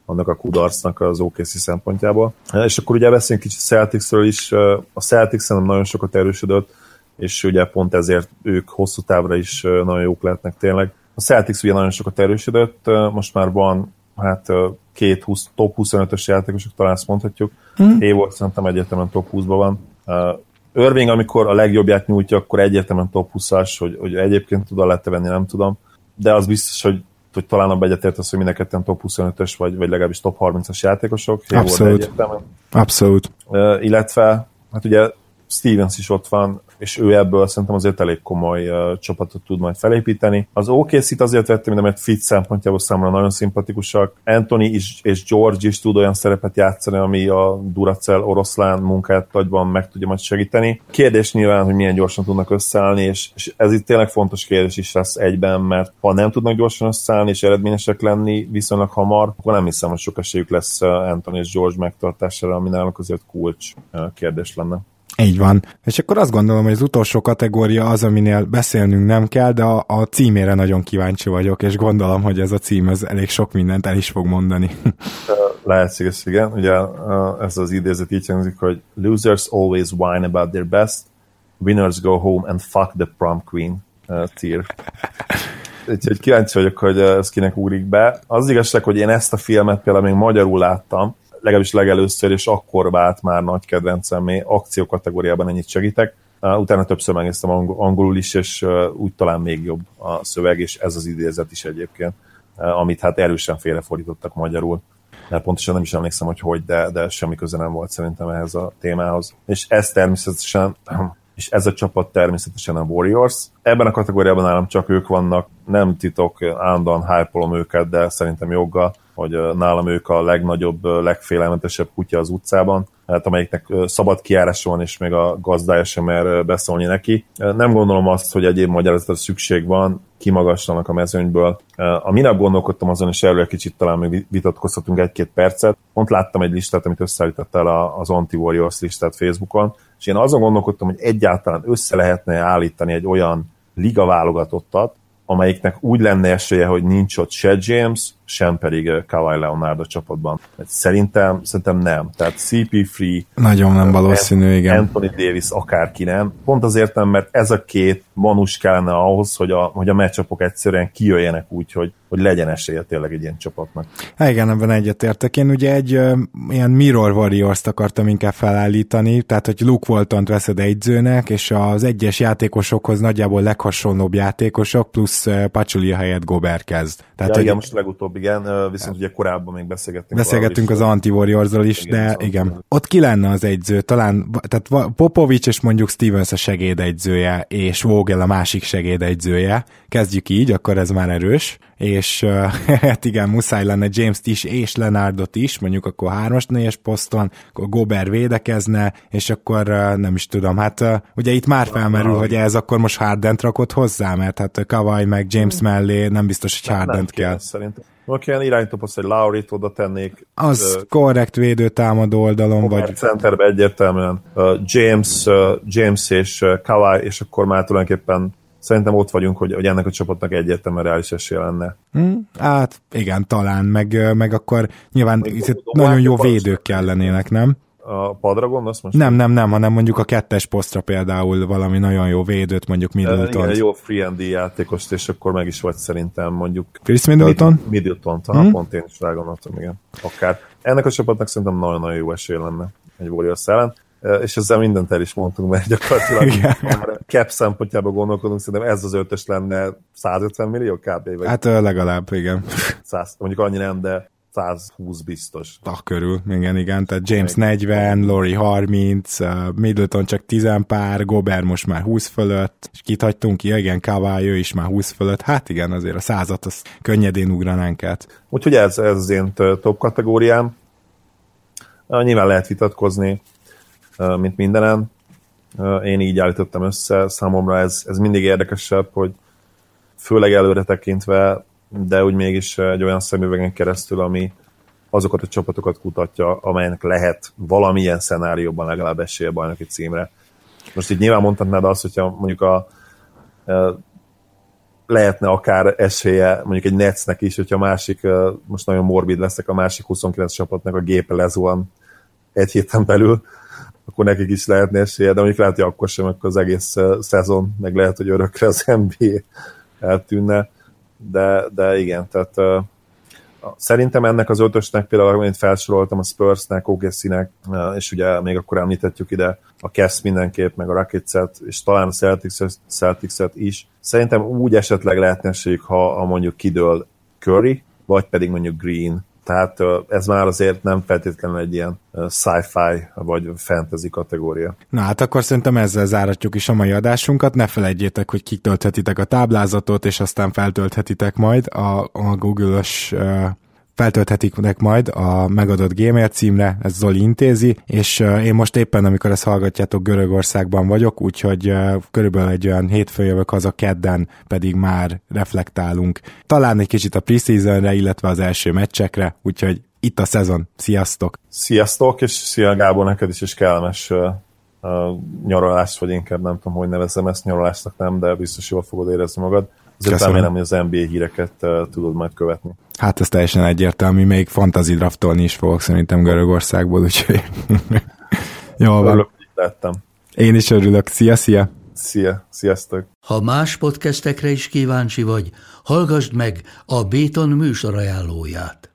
annak a kudarcnak az OKC szempontjából. És akkor ugye beszéljünk kicsit Celticsről is. A Celtics szerintem nagyon sokat erősödött, és ugye pont ezért ők hosszú távra is nagyon jók lehetnek tényleg. A Celtics ugye nagyon sokat erősödött, most már van hát két 20, top 25-ös játékosok, talán ezt mondhatjuk. Hmm. Hayward szerintem egyetemen top 20-ban van. Irving, amikor a legjobbját nyújtja, akkor egyetemen top 20-as, hogy, hogy egyébként tud a venni, nem tudom. De az biztos, hogy hogy talán abban egyetért az, hogy mind a top 25-ös, vagy, vagy legalábbis top 30-as játékosok. Abszolút. Abszolút. Uh, illetve, hát ugye Stevens is ott van, és ő ebből szerintem azért elég komoly uh, csapatot tud majd felépíteni. Az OKC-t azért vettem, mert fit szempontjából számomra nagyon szimpatikusak. Anthony is, és George is tud olyan szerepet játszani, ami a Duracell oroszlán munkát agyban meg tudja majd segíteni. Kérdés nyilván, hogy milyen gyorsan tudnak összeállni, és, és ez itt tényleg fontos kérdés is lesz egyben, mert ha nem tudnak gyorsan összeállni és eredményesek lenni viszonylag hamar, akkor nem hiszem, hogy sok esélyük lesz Anthony és George megtartására, ami nálunk azért kulcs kérdés lenne. Így van. És akkor azt gondolom, hogy az utolsó kategória az, aminél beszélnünk nem kell, de a, a címére nagyon kíváncsi vagyok, és gondolom, hogy ez a cím ez elég sok mindent el is fog mondani. Lehetséges, igen. Ugye ez az idézet így hangzik, hogy losers always whine about their best, winners go home and fuck the prom queen uh, tier. Úgyhogy kíváncsi vagyok, hogy ez kinek úrik be. Az igazság, hogy én ezt a filmet például még magyarul láttam, legalábbis legelőször, és akkor vált már nagy kedvencemé, akció kategóriában ennyit segítek. Utána többször megnéztem angolul is, és úgy talán még jobb a szöveg, és ez az idézet is egyébként, amit hát erősen félrefordítottak magyarul. Mert pontosan nem is emlékszem, hogy hogy, de, de semmi köze nem volt szerintem ehhez a témához. És ez természetesen és ez a csapat természetesen a Warriors. Ebben a kategóriában nálam csak ők vannak, nem titok, állandóan hype őket, de szerintem joggal hogy nálam ők a legnagyobb, legfélelmetesebb kutya az utcában, hát amelyiknek szabad kiárása van, és még a gazdája sem mer beszólni neki. Nem gondolom azt, hogy egyéb magyarázatra szükség van, kimagaslanak a mezőnyből. A minap gondolkodtam azon, és erről kicsit talán még vitatkozhatunk egy-két percet. Pont láttam egy listát, amit összeállítottál az Anti-Warriors listát Facebookon, és én azon gondolkodtam, hogy egyáltalán össze lehetne állítani egy olyan liga válogatottat, amelyiknek úgy lenne esélye, hogy nincs ott se James, sem pedig Kawhi Leonard a csapatban. Szerintem, szerintem nem. Tehát CP3 nagyon nem valószínű, igen. Anthony Davis akárki nem. Pont azért nem, mert ez a két manus kellene ahhoz, hogy a, hogy a meccsapok egyszerűen kijöjjenek úgy, hogy, hogy legyen esélye tényleg egy ilyen csapatnak. Há, igen, ebben egyetértek. Én ugye egy ö, ilyen Mirror Warriors-t akartam inkább felállítani, tehát hogy Luke Walton-t veszed egyzőnek, és az egyes játékosokhoz nagyjából leghasonlóbb játékosok, plusz Pachulia helyett Gobert kezd. Tehát, ja, hogy... igen, most legutóbb igen, viszont ugye korábban még beszélgettünk. Beszélgettünk az anti warriors is, igen, de igen. Ott ki lenne az egyző? Talán, tehát Popovics és mondjuk Stevens a segédegyzője, és Vogel a másik segédegyzője. Kezdjük így, akkor ez már erős és hát igen, muszáj lenne James-t is, és Lenardot is, mondjuk akkor hármas négyes poszton, akkor Gober védekezne, és akkor nem is tudom, hát ugye itt már felmerül, hogy ez akkor most Hardent rakott hozzá, mert hát Kawai meg James mellé nem biztos, hogy Hardent kell. Szerintem. Valaki ilyen iránytopos, hogy Laurit oda tennék. Az uh, korrekt védő támadó oldalon, vagy... Centerbe egyértelműen uh, James, uh, James és uh, Kawai, és akkor már tulajdonképpen szerintem ott vagyunk, hogy, hogy ennek a csapatnak egyértelműen reális esélye lenne. Hmm, hát igen, talán, meg, meg akkor nyilván itt nagyon jó védők kellenének, nem? A padra gondolsz most? Nem, nem, nem, hanem mondjuk a kettes posztra például valami nagyon jó védőt, mondjuk Middleton. Igen, jó free and játékost, és akkor meg is vagy szerintem mondjuk... Chris Middleton? Middleton, hmm? pont én is rágondoltam, igen. Akár. Ennek a csapatnak szerintem nagyon-nagyon jó esély lenne egy Warriors ellen és ezzel mindent el is mondtunk, mert gyakorlatilag cap szempontjából gondolkodunk, szerintem ez az ötös lenne 150 millió kb. Vagy hát legalább, igen. 100, mondjuk annyi nem, de 120 biztos. A körül, igen, igen. Tehát James 40, Lori 30, Middleton csak 10 pár, Gober most már 20 fölött, és kit hagytunk ki, igen, Kawai, ő is már 20 fölött. Hát igen, azért a százat az könnyedén ugranánk át. Úgyhogy ez, ez az én top kategóriám. Nyilván lehet vitatkozni, mint mindenen. Én így állítottam össze, számomra ez, ez mindig érdekesebb, hogy főleg előre tekintve, de úgy mégis egy olyan szemüvegen keresztül, ami azokat a csapatokat kutatja, amelynek lehet valamilyen szenárióban legalább esélye bajnoki címre. Most így nyilván mondhatnád azt, hogyha mondjuk a lehetne akár esélye mondjuk egy Netsnek is, hogyha a másik, most nagyon morbid leszek, a másik 29 csapatnak a gépe lezuhan egy héten belül, akkor nekik is lehetne esélye, de mondjuk lehet, hogy akkor sem, akkor az egész szezon, meg lehet, hogy örökre az NBA eltűnne, de, de igen, tehát szerintem ennek az ötösnek például, amit felsoroltam, a Spursnek, OKC-nek, és ugye még akkor említettük ide a Cavs mindenképp, meg a Rockets-et, és talán a Celtics-et, Celtics-et is. Szerintem úgy esetleg lehetne ha, ha mondjuk kidől Curry, vagy pedig mondjuk Green, tehát ez már azért nem feltétlenül egy ilyen sci-fi vagy fantasy kategória. Na hát akkor szerintem ezzel záratjuk is a mai adásunkat. Ne felejtjétek, hogy kitölthetitek a táblázatot, és aztán feltölthetitek majd a, a Google-ös feltölthetik majd a megadott Gmail címre, ez Zoli intézi, és én most éppen, amikor ezt hallgatjátok, Görögországban vagyok, úgyhogy körülbelül egy olyan hétfő jövök haza, kedden pedig már reflektálunk. Talán egy kicsit a preseasonre, illetve az első meccsekre, úgyhogy itt a szezon. Sziasztok! Sziasztok, és szia Gábor, neked is is kellemes uh, nyaralást, vagy inkább nem tudom, hogy nevezem ezt nyaralásnak, nem, de biztos jól fogod érezni magad. Azért remélem, hogy az NBA híreket uh, tudod majd követni. Hát ez teljesen egyértelmű, még fantasy draftolni is fogok szerintem Görögországból, úgyhogy jó van. Örülök, lettem. Én is örülök. Szia, szia! Szia, sziasztok! Ha más podcastekre is kíváncsi vagy, hallgassd meg a Béton műsor ajánlóját.